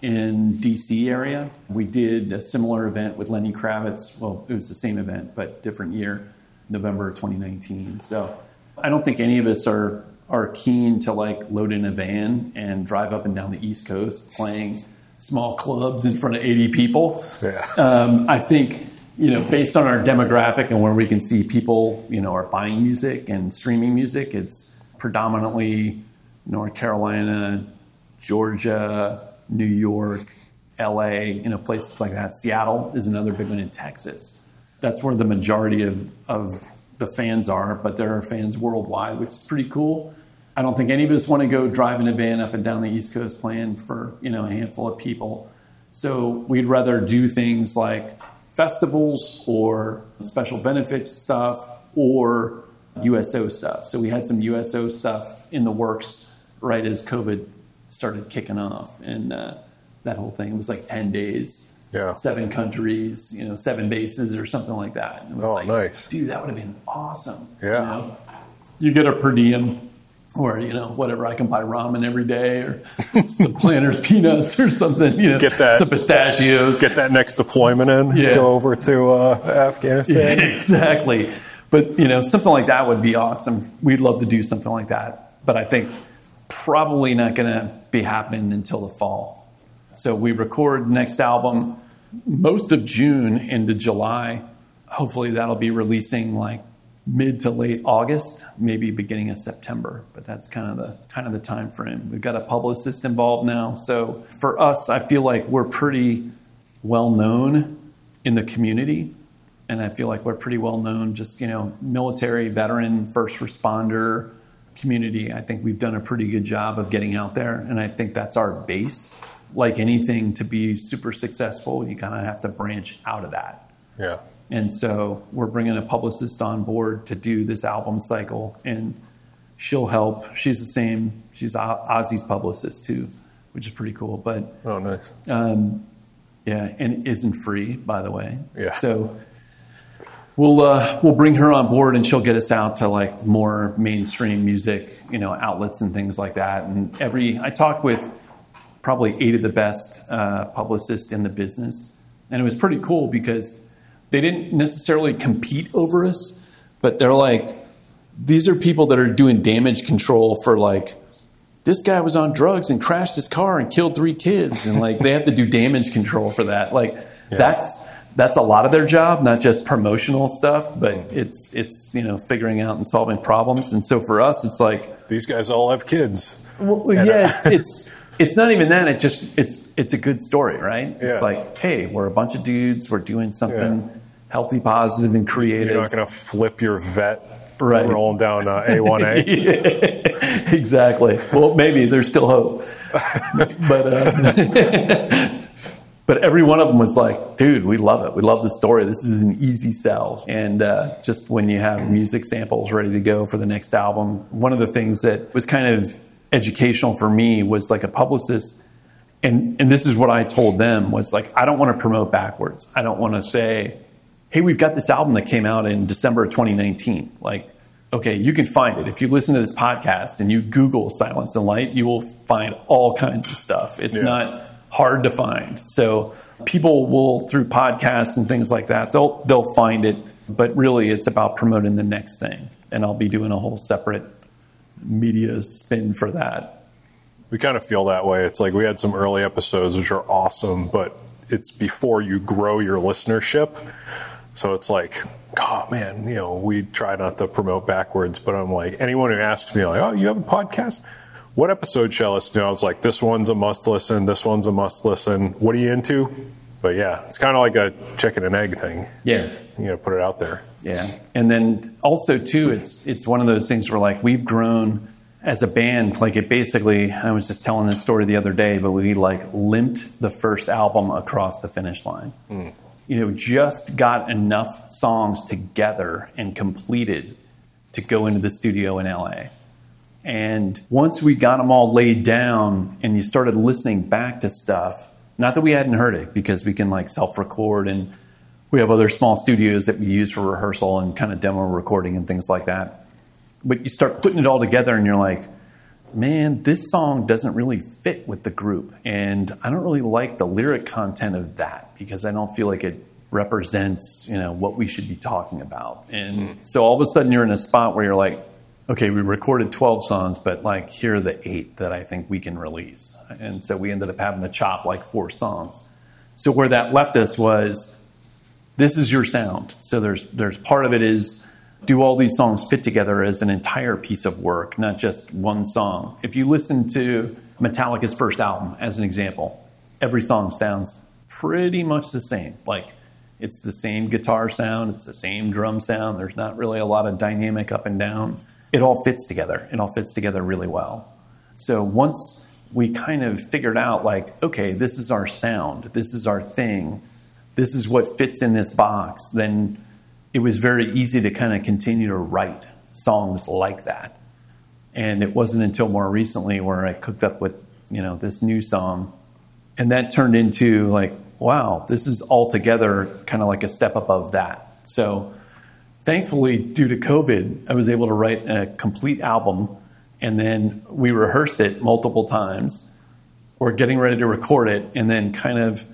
in DC area. We did a similar event with Lenny Kravitz. Well, it was the same event, but different year, November 2019. So I don't think any of us are are keen to like load in a van and drive up and down the East Coast playing small clubs in front of 80 people. Yeah. Um, I think, you know, based on our demographic and where we can see people, you know, are buying music and streaming music, it's predominantly North Carolina, Georgia, New York, LA, you know, places like that. Seattle is another big one in Texas. That's where the majority of, of the fans are, but there are fans worldwide, which is pretty cool. I don't think any of us want to go driving a van up and down the East Coast playing for you know a handful of people. So we'd rather do things like festivals or special benefit stuff or USO stuff. So we had some USO stuff in the works right as COVID started kicking off, and uh, that whole thing was like ten days. Yeah. Seven countries, you know, seven bases or something like that. And it was Oh, like, nice. Dude, that would have been awesome. Yeah. You, know? You get a per diem or, you know, whatever, I can buy ramen every day or some planters peanuts or something, you know, Get that- some pistachios. Get that next deployment in. Yeah. Go over to uh, Afghanistan. exactly. But, you know, something like that would be awesome. We'd love to do something like that. But I think probably not going to be happening until the fall. So we record next album most of June into July. Hopefully that'll be releasing like mid to late August, maybe beginning of September. But that's kind of the kind of the time frame. We've got a publicist involved now. So for us, I feel like we're pretty well known in the community. And I feel like we're pretty well known, just, you know, military, veteran, first responder community. I think we've done a pretty good job of getting out there. And I think that's our base. Like anything, to be super successful, you kind of have to branch out of that. Yeah. And so we're bringing a publicist on board to do this album cycle, and she'll help. She's the same. She's Ozzy's publicist too, which is pretty cool. But Oh, nice. um, yeah, and isn't free, by the way. Yeah. So we'll uh, we'll bring her on board, and she'll get us out to like more mainstream music, you know, outlets and things like that. And every I talked with probably eight of the best uh, publicists in the business, and it was pretty cool because they didn't necessarily compete over us, but they're like, these are people that are doing damage control for like this guy was on drugs and crashed his car and killed three kids and like they have to do damage control for that. Like that's that's a lot of their job not just promotional stuff but mm-hmm. it's it's you know figuring out and solving problems. And so for us it's like These guys all have kids. well, uh, yeah it's it's it's not even that. It just it's it's a good story right? It's like hey we're a bunch of dudes. We're doing something Yeah. Healthy positive and creative You're not going to flip your vet Right. rolling down uh, A1A. exactly. Well, maybe there's still hope, but uh, but every one of them was like, "Dude, we love it. We love the story. This is an easy sell." And uh, just when you have music samples ready to go for the next album, one of the things that was kind of educational for me was like a publicist. And, and this is what I told them was like, I don't want to promote backwards. I don't want to say, hey, we've got this album that came out in December of 2019. Like, okay, you can find it. If you listen to this podcast and you Google Silence and Light, you will find all kinds of stuff. It's Yeah. not hard to find. So people will through podcasts and things like that, they'll they'll find it. But really it's about promoting the next thing. And I'll be doing a whole separate media spin for that. we kind of feel that way. It's like we had some early episodes which are awesome, but it's before you grow your listenership. So it's like, oh man, you know, we try not to promote backwards, but I'm like, anyone who asks me, like, oh, you have a podcast? What episode shall I listen to? I was like, this one's a must listen, this one's a must listen. What are you into? But yeah, it's kind of like a chicken and egg thing. Yeah. You know, put it out there. Yeah, and then also too, it's it's one of those things where like we've grown as a band. Like it basically, I was just telling this story the other day, but we like limped the first album across the finish line. Hmm. You know, just got enough songs together and completed to go into the studio in LA. And once we got them all laid down and you started listening back to stuff, not that we hadn't heard it because we can like self record and we have other small studios that we use for rehearsal and kind of demo recording and things like that. But you start putting it all together and you're like, man, this song doesn't really fit with the group. And I don't really like the lyric content of that because I don't feel like it represents, you know, what we should be talking about. And mm. so all of a sudden you're in a spot where you're like, okay, we recorded 12 songs, but like here are the eight that I think we can release. And so we ended up having to chop like four songs. So where that left us was this is your sound. So there's there's part of it is do all these songs fit together as an entire piece of work, not just one song. If you listen to Metallica's first album as an example, every song sounds pretty much the same. Like it's the same guitar sound, it's the same drum sound. There's not really a lot of dynamic up and down. It all fits together. It all fits together really well. So once we kind of figured out like, okay, this is our sound, this is our thing, this is what fits in this box, then it was very easy to kind of continue to write songs like that. And it wasn't until more recently where I cooked up with, you know, this new song. And that turned into like, wow, this is altogether kind of like a step above that. So thankfully, due to COVID, I was able to write a complete album and then we rehearsed it multiple times. We're getting ready to record it and then kind of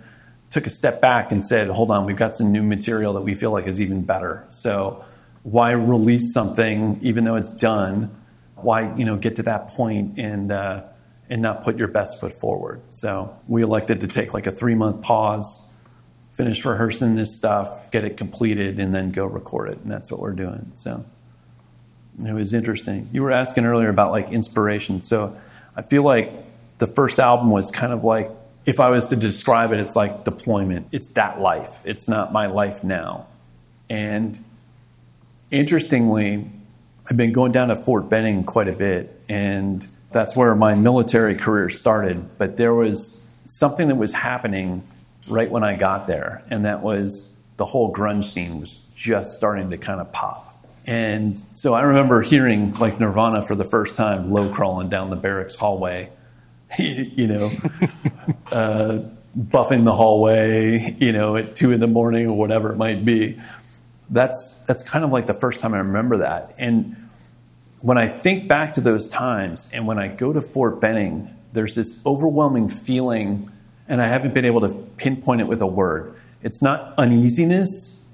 took a step back and said, hold on, we've got some new material that we feel like is even better. So why release something even though it's done? Why, you know, get to that point and, uh, and not put your best foot forward. So we elected to take like a three month pause, finish rehearsing this stuff, get it completed, and then go record it. And that's what we're doing. So it was interesting. You were asking earlier about like inspiration. So I feel like the first album was kind of like if I was to describe it, it's like deployment. It's that life. It's not my life now. And interestingly, I've been going down to Fort Benning quite a bit, and that's where my military career started. But there was something that was happening right when I got there, and that was the whole grunge scene was just starting to kind of pop. And so I remember hearing like Nirvana for the first time low crawling down the barracks hallway you know, uh, buffing the hallway, you know, at two in the morning or whatever it might be. That's that's kind of like the first time I remember that. And when I think back to those times, and when I go to Fort Benning, there's this overwhelming feeling, and I haven't been able to pinpoint it with a word. It's not uneasiness,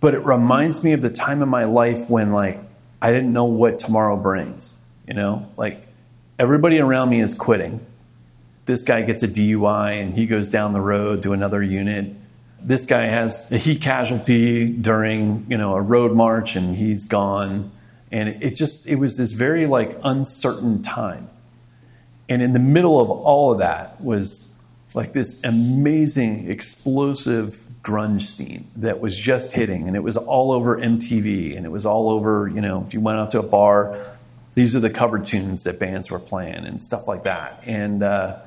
but it reminds me of the time in my life when like I didn't know what tomorrow brings. You know, like everybody around me is quitting this guy gets a DUI and he goes down the road to another unit. This guy has a heat casualty during, you know, a road march and he's gone. And it just, it was this very like uncertain time. And in the middle of all of that was like this amazing, explosive grunge scene that was just hitting. And it was all over MTV and it was all over, you know, if you went out to a bar, these are the cover tunes that bands were playing and stuff like that. And, uh,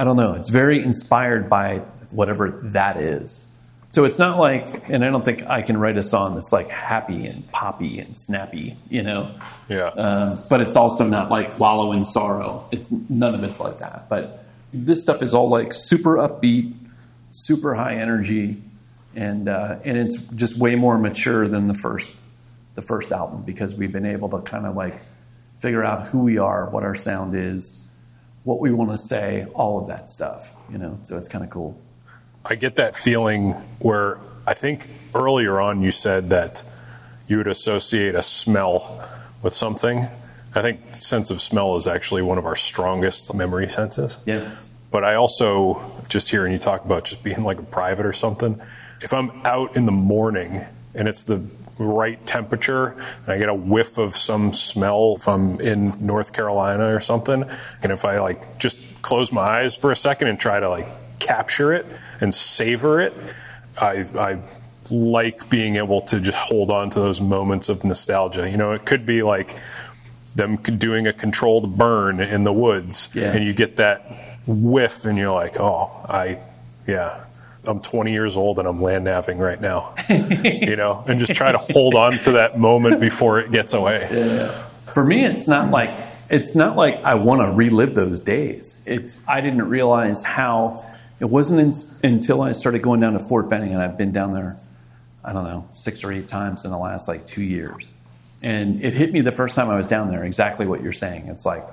I don't know. It's very inspired by whatever that is. So it's not like, and I don't think I can write a song that's like happy and poppy and snappy, you know. Yeah. Um, but it's also not like wallow in sorrow. It's none of it's like that. But this stuff is all like super upbeat, super high energy, and uh, and it's just way more mature than the first the first album because we've been able to kind of like figure out who we are, what our sound is, what we want to say, all of that stuff, you know. So it's kind of cool. I get that feeling where I think earlier on you said that you would associate a smell with something. I think sense of smell is actually one of our strongest memory senses. Yeah. But I also just hearing you talk about just being like a private or something. If I'm out in the morning and it's the right temperature and I get a whiff of some smell if I'm in North Carolina or something. And if I like just close my eyes for a second and try to like capture it and savor it, I, I like being able to just hold on to those moments of nostalgia. You know, it could be like them doing a controlled burn in the woods yeah. and you get that whiff and you're like, oh, I, yeah, I'm 20 years old and I'm land napping right now, you know, and just try to hold on to that moment before it gets away. For me, it's not like it's not like I want to relive those days. It's I didn't realize how it wasn't in, until I started going down to Fort Benning, and I've been down there, I don't know, six or eight times in the last like two years, and it hit me the first time I was down there exactly what you're saying. It's like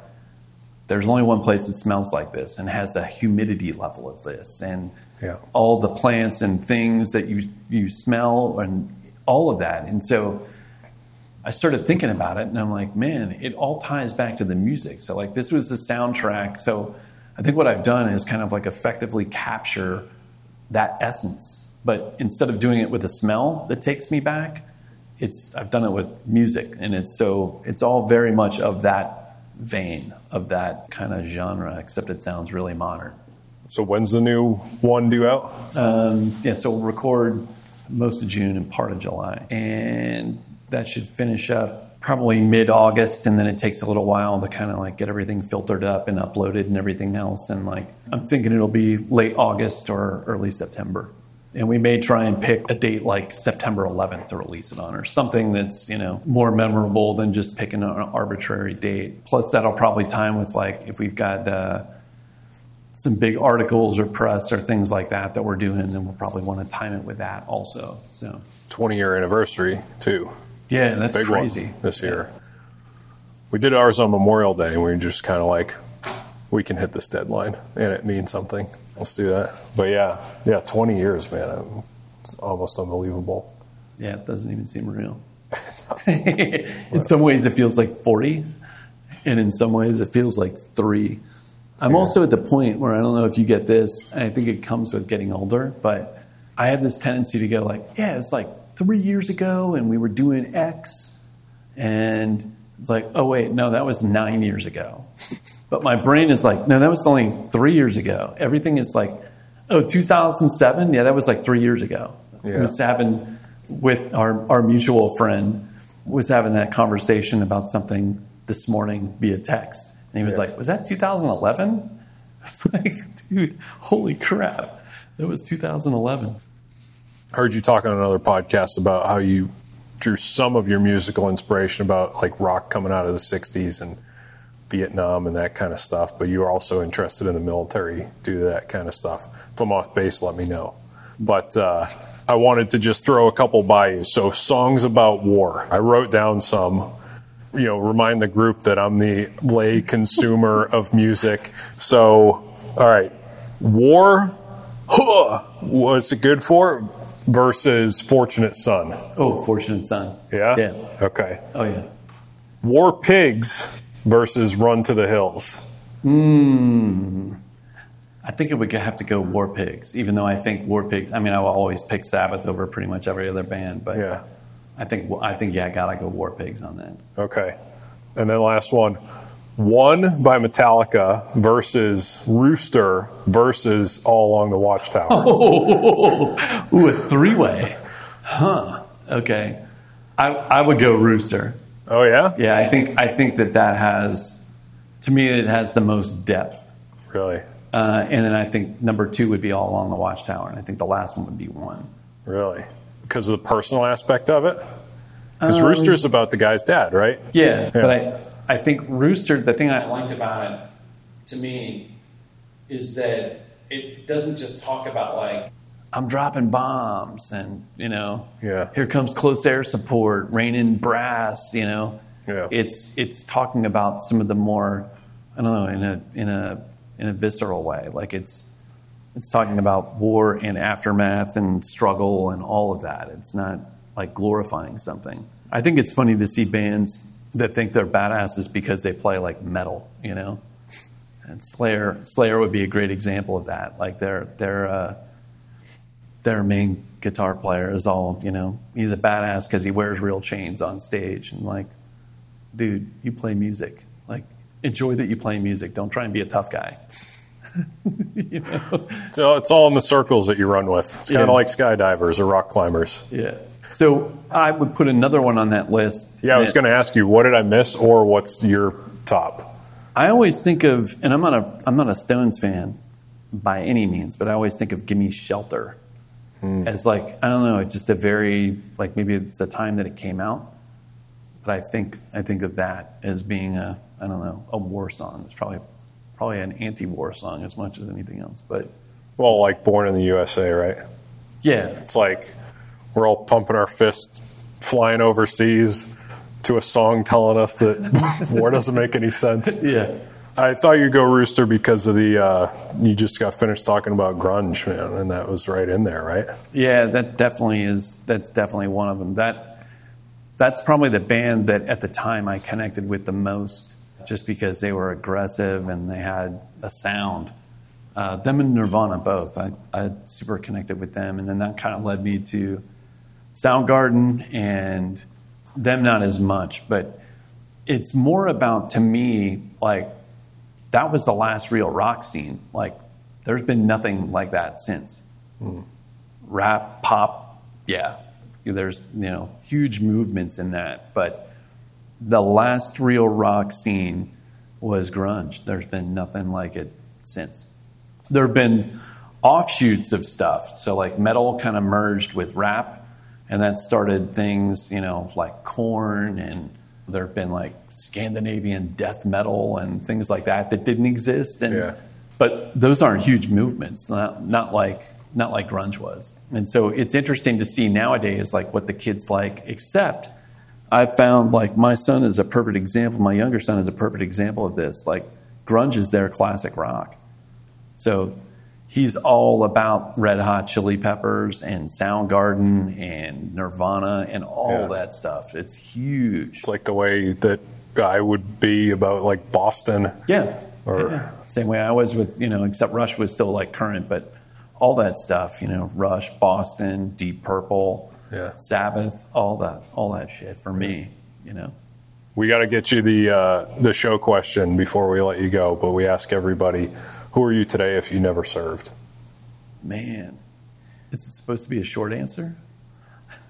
there's only one place that smells like this and has the humidity level of this, and Yeah. all the plants and things that you you smell and all of that, and so. I started thinking about it and I'm like, man, it all ties back to the music. So, like, this was the soundtrack. So, I think what I've done is kind of like effectively capture that essence. But instead of doing it with a smell that takes me back, it's I've done it with music. And it's so, it's all very much of that vein, of that kind of genre, except it sounds really modern. So when's the new one due out? Um, yeah, so we'll record most of June and part of July. And that should finish up probably mid August. And then it takes a little while to kind of like get everything filtered up and uploaded and everything else. And like, I'm thinking it'll be late August or early September. And we may try and pick a date like September 11th to release it on, or something that's you know more memorable than just picking an arbitrary date. Plus, that'll probably time with like if we've got uh, some big articles or press or things like that that we're doing, and we'll probably want to time it with that also. So 20 year anniversary too. yeah, that's Big crazy this year. We did ours on Memorial Day, and we were just kind of like, we can hit this deadline, and it means something. Let's do that. But yeah, yeah, 20 years, man. It's almost unbelievable. Yeah, it doesn't even seem real. in some ways, it feels like 40, and in some ways, it feels like three. I'm also at the point where I don't know if you get this. I think it comes with getting older, but I have this tendency to go like, yeah, it's like three years ago, and we were doing X, and it's like, oh wait, no, that was nine years ago. But my brain is like, no, that was only three years ago. Everything is like, oh, 2007, yeah, that was like three years ago. Yeah. Was having with our our mutual friend was having that conversation about something this morning via text, and he was Yeah. like, was that 2011? I was like, dude, holy crap, that was 2011. Heard you talk on another podcast about how you drew some of your musical inspiration about like rock coming out of the 60s and Vietnam and that kind of stuff, but you are also interested in the military, do that kind of stuff. If I'm off base, let me know. But uh, I wanted to just throw a couple by you. So, songs about war. I wrote down some. You know, remind the group that I'm the lay consumer of music. So, all right, war. Huh, what's it good for? Versus Fortunate Son. Oh, fortunate son. Yeah. Yeah. Okay. Oh yeah. War Pigs versus Run to the Hills. Hmm. I think it would have to go War Pigs, even though I think War Pigs. I mean, I will always pick Sabbath over pretty much every other band, but Yeah. I think I think yeah, I gotta go War Pigs on that. Okay. And then last one. One by Metallica versus Rooster versus All Along the Watchtower. Oh, ooh, a three way, huh? Okay, I I would go Rooster. Oh, yeah? Yeah, I think I think that that has, to me, it has the most depth. Really? Uh, and then I think number two would be All Along the Watchtower, and I think the last one would be one. Really? Because of the personal aspect of it? Because um, Rooster's about the guy's dad, right? Yeah, but I, I think Rooster, the thing I liked about it to me is that it doesn't just talk about like, I'm dropping bombs and, you know, Yeah. here comes close air support, raining brass, you know. Yeah. It's it's talking about some of the more I don't know, in a in a in a visceral way. Like it's it's talking about war and aftermath and struggle and all of that. It's not like glorifying something. I think it's funny to see bands that think they're badasses because they play like metal, you know. And Slayer, Slayer would be a great example of that. Like their their uh, their main guitar player is all you know. He's a badass because he wears real chains on stage and like, dude, you play music. Like enjoy that you play music. Don't try and be a tough guy. you know. So it's all in the circles that you run with. It's kind of Yeah. like skydivers or rock climbers. Yeah. So I would put another one on that list. Yeah, I was going to ask you, what did I miss, or what's your top? I always think of, and I'm not a I'm not a Stones fan, by any means, but I always think of "Gimme Shelter" hmm. as like I don't know, it's just a very like maybe it's a time that it came out, but I think I think of that as being a I don't know a war song. It's probably probably an anti-war song as much as anything else, but Well, like Born in the USA, right? yeah, It's like we're all pumping our fists, flying overseas to a song telling us that war doesn't make any sense. yeah. I thought you'd go Rooster because of the, uh, you just got finished talking about grunge, man, and that was right in there, right? Yeah, that definitely is. That's definitely one of them. That that's probably the band that at the time I connected with the most, just because they were aggressive and they had a sound. Uh, them and Nirvana both. I, I super connected with them, and then that kind of led me to Soundgarden and them not as much, but it's more about to me like that was the last real rock scene. Like there's been nothing like that since rap, pop, yeah, there's you know huge movements in that. But the last real rock scene was grunge. There's been nothing like it since. There have been offshoots of stuff. So like metal kind of merged with rap, and that started things you know like Korn and there have been like Scandinavian death metal and things like that that didn't exist. And Yeah. but those aren't huge movements, not not like not like grunge was. And so it's interesting to see nowadays like what the kids like. Except I found like my son is a perfect example. My younger son is a perfect example of this. Like grunge is their classic rock. So he's all about Red Hot Chili Peppers and Soundgarden and Nirvana and all Yeah. that stuff. It's huge. It's like the way that I would be about like Boston. Yeah. Or- Yeah. Same way I was with, you know, except Rush was still like current, but all that stuff, you know, Rush, Boston, Deep Purple, Yeah. Sabbath, all that, all that shit for me, you know. We got to get you the uh, the show question before we let you go, but we ask everybody, who are you today if you never served? Man, is it supposed to be a short answer?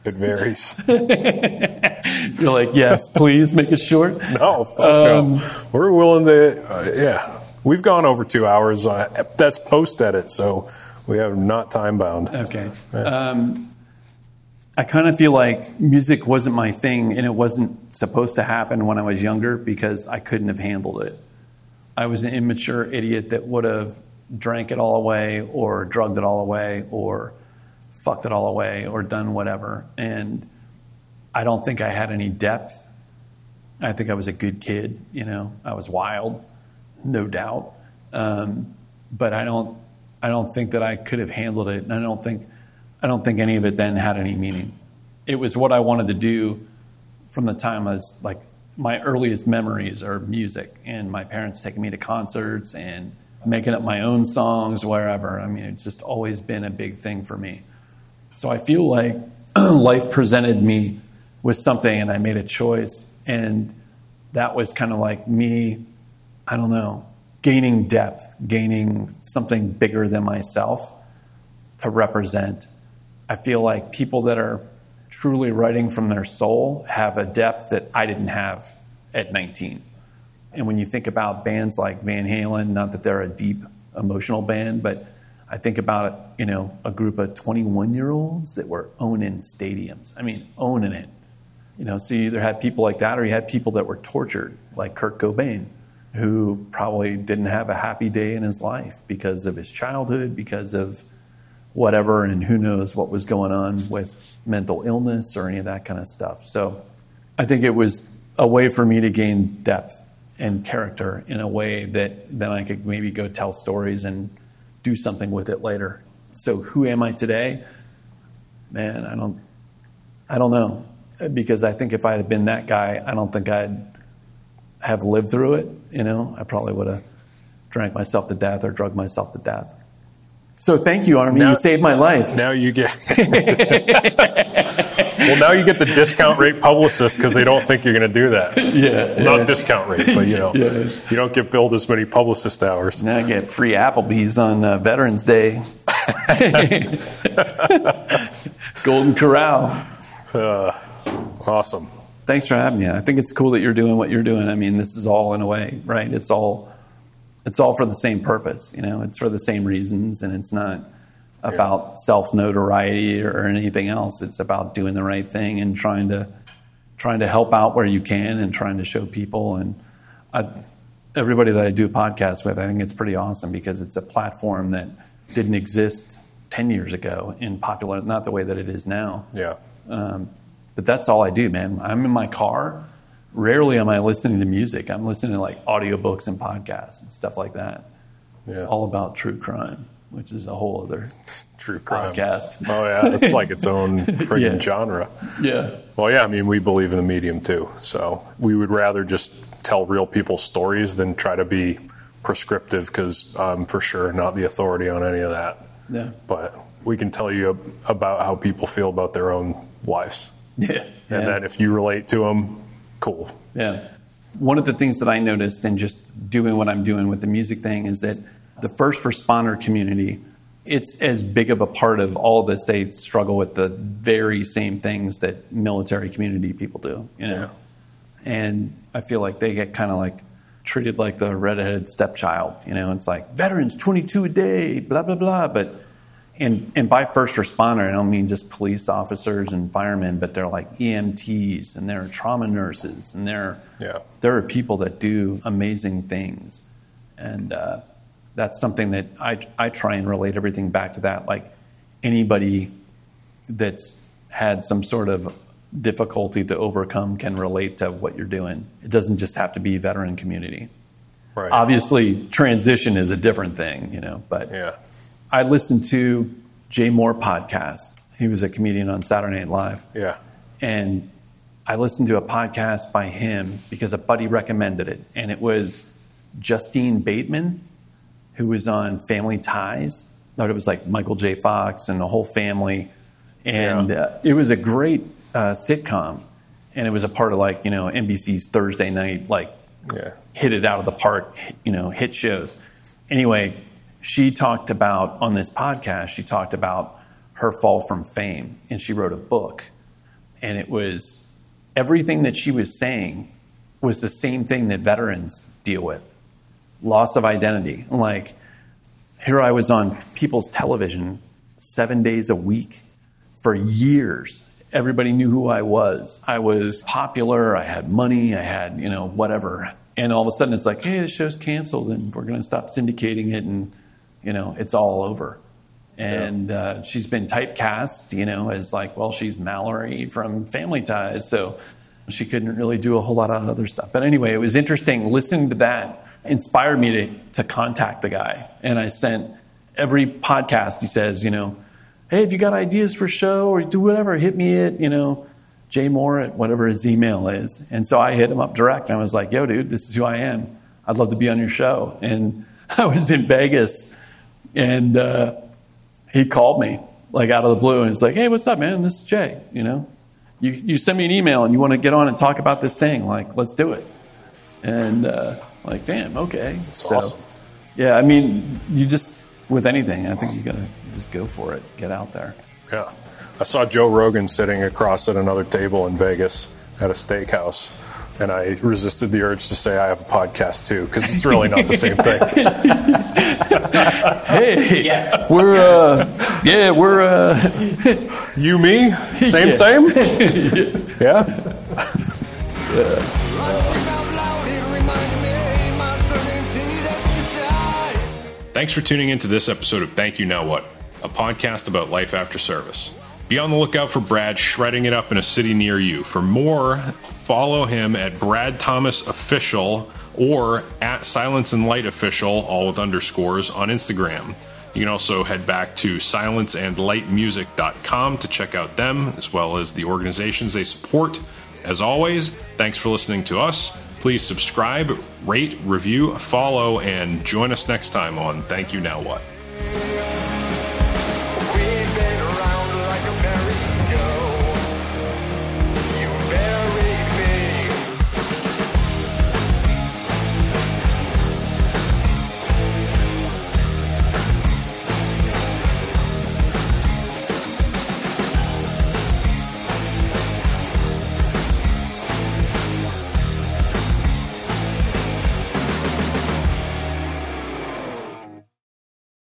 It varies. You're like, yes, please make it short. no, fuck Um, no. We're willing to. Uh, yeah, we've gone over two hours. Uh, that's post edit, so we have not time bound. Okay. Um, I kind of feel like music wasn't my thing and it wasn't supposed to happen when I was younger because I couldn't have handled it. I was an immature idiot that would have drank it all away or drugged it all away or fucked it all away or done whatever. And I don't think I had any depth. I think I was a good kid, you know. I was wild, no doubt. Um, but I don't I don't think that I could have handled it. And I don't think I don't think any of it then had any meaning. It was what I wanted to do from the time I was like my earliest memories are music and my parents taking me to concerts and making up my own songs wherever. I mean, it's just always been a big thing for me. So I feel like life presented me with something and I made a choice. And that was kind of like me, I don't know, gaining depth, gaining something bigger than myself to represent. I feel like people that are truly writing from their soul have a depth that I didn't have at 19. And when you think about bands like Van Halen, not that they're a deep emotional band, but I think about you know a group of 21 year olds that were owning stadiums. I mean, owning it. You know, so you either had people like that, or you had people that were tortured, like Kurt Cobain, who probably didn't have a happy day in his life because of his childhood, because of whatever, and who knows what was going on with mental illness or any of that kind of stuff. So I think it was a way for me to gain depth and character in a way that then I could maybe go tell stories and do something with it later. So who am I today? Man, I don't I don't know. Because I think if I had been that guy, I don't think I'd have lived through it, you know. I probably would have drank myself to death or drugged myself to death. So thank you, Army. Now- you saved my life. Now you get. well, now you get the discount rate publicist because they don't think you're going to do that. Yeah. Not discount rate, but you know, Yeah. you don't get billed as many publicist hours. Now I get free Applebee's on uh, Veterans Day. Golden Corral. Awesome. Thanks for having me. I think it's cool that you're doing what you're doing. I mean, this is all in a way, right? It's all it's all for the same purpose. You know, it's for the same reasons, and it's not about self notoriety or anything else. It's about doing the right thing and trying to trying to help out where you can and trying to show people. And I, everybody that I do a podcast with, I think it's pretty awesome because it's a platform that didn't exist ten years ago in popular, not the way that it is now. Yeah. Um, but that's all I do, man. I'm in my car. Rarely am I listening to music. I'm listening to like audiobooks and podcasts and stuff like that. Yeah. All about true crime, which is a whole other True crime. podcast. Oh yeah, it's like its own friggin' Yeah. genre. Yeah. Well, yeah, I mean, we believe in the medium too. So we would rather just tell real people's stories than try to be prescriptive because I'm for sure not the authority on any of that. Yeah. But we can tell you about how people feel about their own lives. Yeah. And yeah. then if you relate to them, cool. Yeah. One of the things that I noticed in just doing what I'm doing with the music thing is that the first responder community, it's as big of a part of all of this. They struggle with the very same things that military community people do, you know. And I feel like they get kind of like treated like the redheaded stepchild, you know. It's like veterans 22 a day, blah blah blah, but and and by first responder, I don't mean just police officers and firemen, but they're like EMTs and they're trauma nurses and they're Yeah. there are people that do amazing things, and uh, that's something that I I try and relate everything back to that. Like anybody that's had some sort of difficulty to overcome can relate to what you're doing. It doesn't just have to be veteran community. Right. Obviously, transition is a different thing, you know, but yeah. I listened to Jay Mohr podcast. He was a comedian on Saturday Night Live. Yeah. And I listened to a podcast by him because a buddy recommended it. And it was Justine Bateman, who was on Family Ties. Thought it was like Michael J. Fox and the whole family. And Yeah. uh, it was a great uh, sitcom. And it was a part of like, you know, NBC's Thursday night, like Yeah. hit it out of the park, you know, hit shows. Anyway, she talked about on this podcast, she talked about her fall from fame and she wrote a book. And it was everything that she was saying was the same thing that veterans deal with loss of identity. Like, here I was on people's television seven days a week for years. Everybody knew who I was. I was popular. I had money. I had, you know, whatever. And all of a sudden it's like, hey, the show's canceled and we're going to stop syndicating it and, you know, it's all over. And uh, she's been typecast, you know, as like, well, she's Mallory from Family Ties. So she couldn't really do a whole lot of other stuff. But anyway, it was interesting listening to that inspired me to, to contact the guy. And I sent every podcast, he says, you know, hey, if you got ideas for a show or do whatever, hit me at, you know, Jay Mohr at whatever his email is. And so I hit him up direct and I was like, yo, dude, this is who I am. I'd love to be on your show. And I was in Vegas and uh, he called me like out of the blue and he's like, hey, what's up, man? This is Jay, you know. You, you send me an email and you want to get on and talk about this thing. Like, let's do it. And uh, like, damn, okay. so, awesome. yeah, I mean, you just, with anything, I think you got to just go for it, get out there. Yeah. I saw Joe Rogan sitting across at another table in Vegas at a steakhouse. And I resisted the urge to say I have a podcast too, because it's really not the same thing. Hey, we're, uh, yeah, we're, uh, You, me, same, Yeah. same. yeah. Thanks for tuning in to this episode of Thank You Now What, a podcast about life after service. Be on the lookout for Brad shredding it up in a city near you. For more, follow him at Brad Thomas Official or at Silence and Light Official, all with underscores, on Instagram. You can also head back to silenceandlightmusic.com to check out them as well as the organizations they support. As always, thanks for listening to us. Please subscribe, rate, review, follow, and join us next time on Thank You Now What.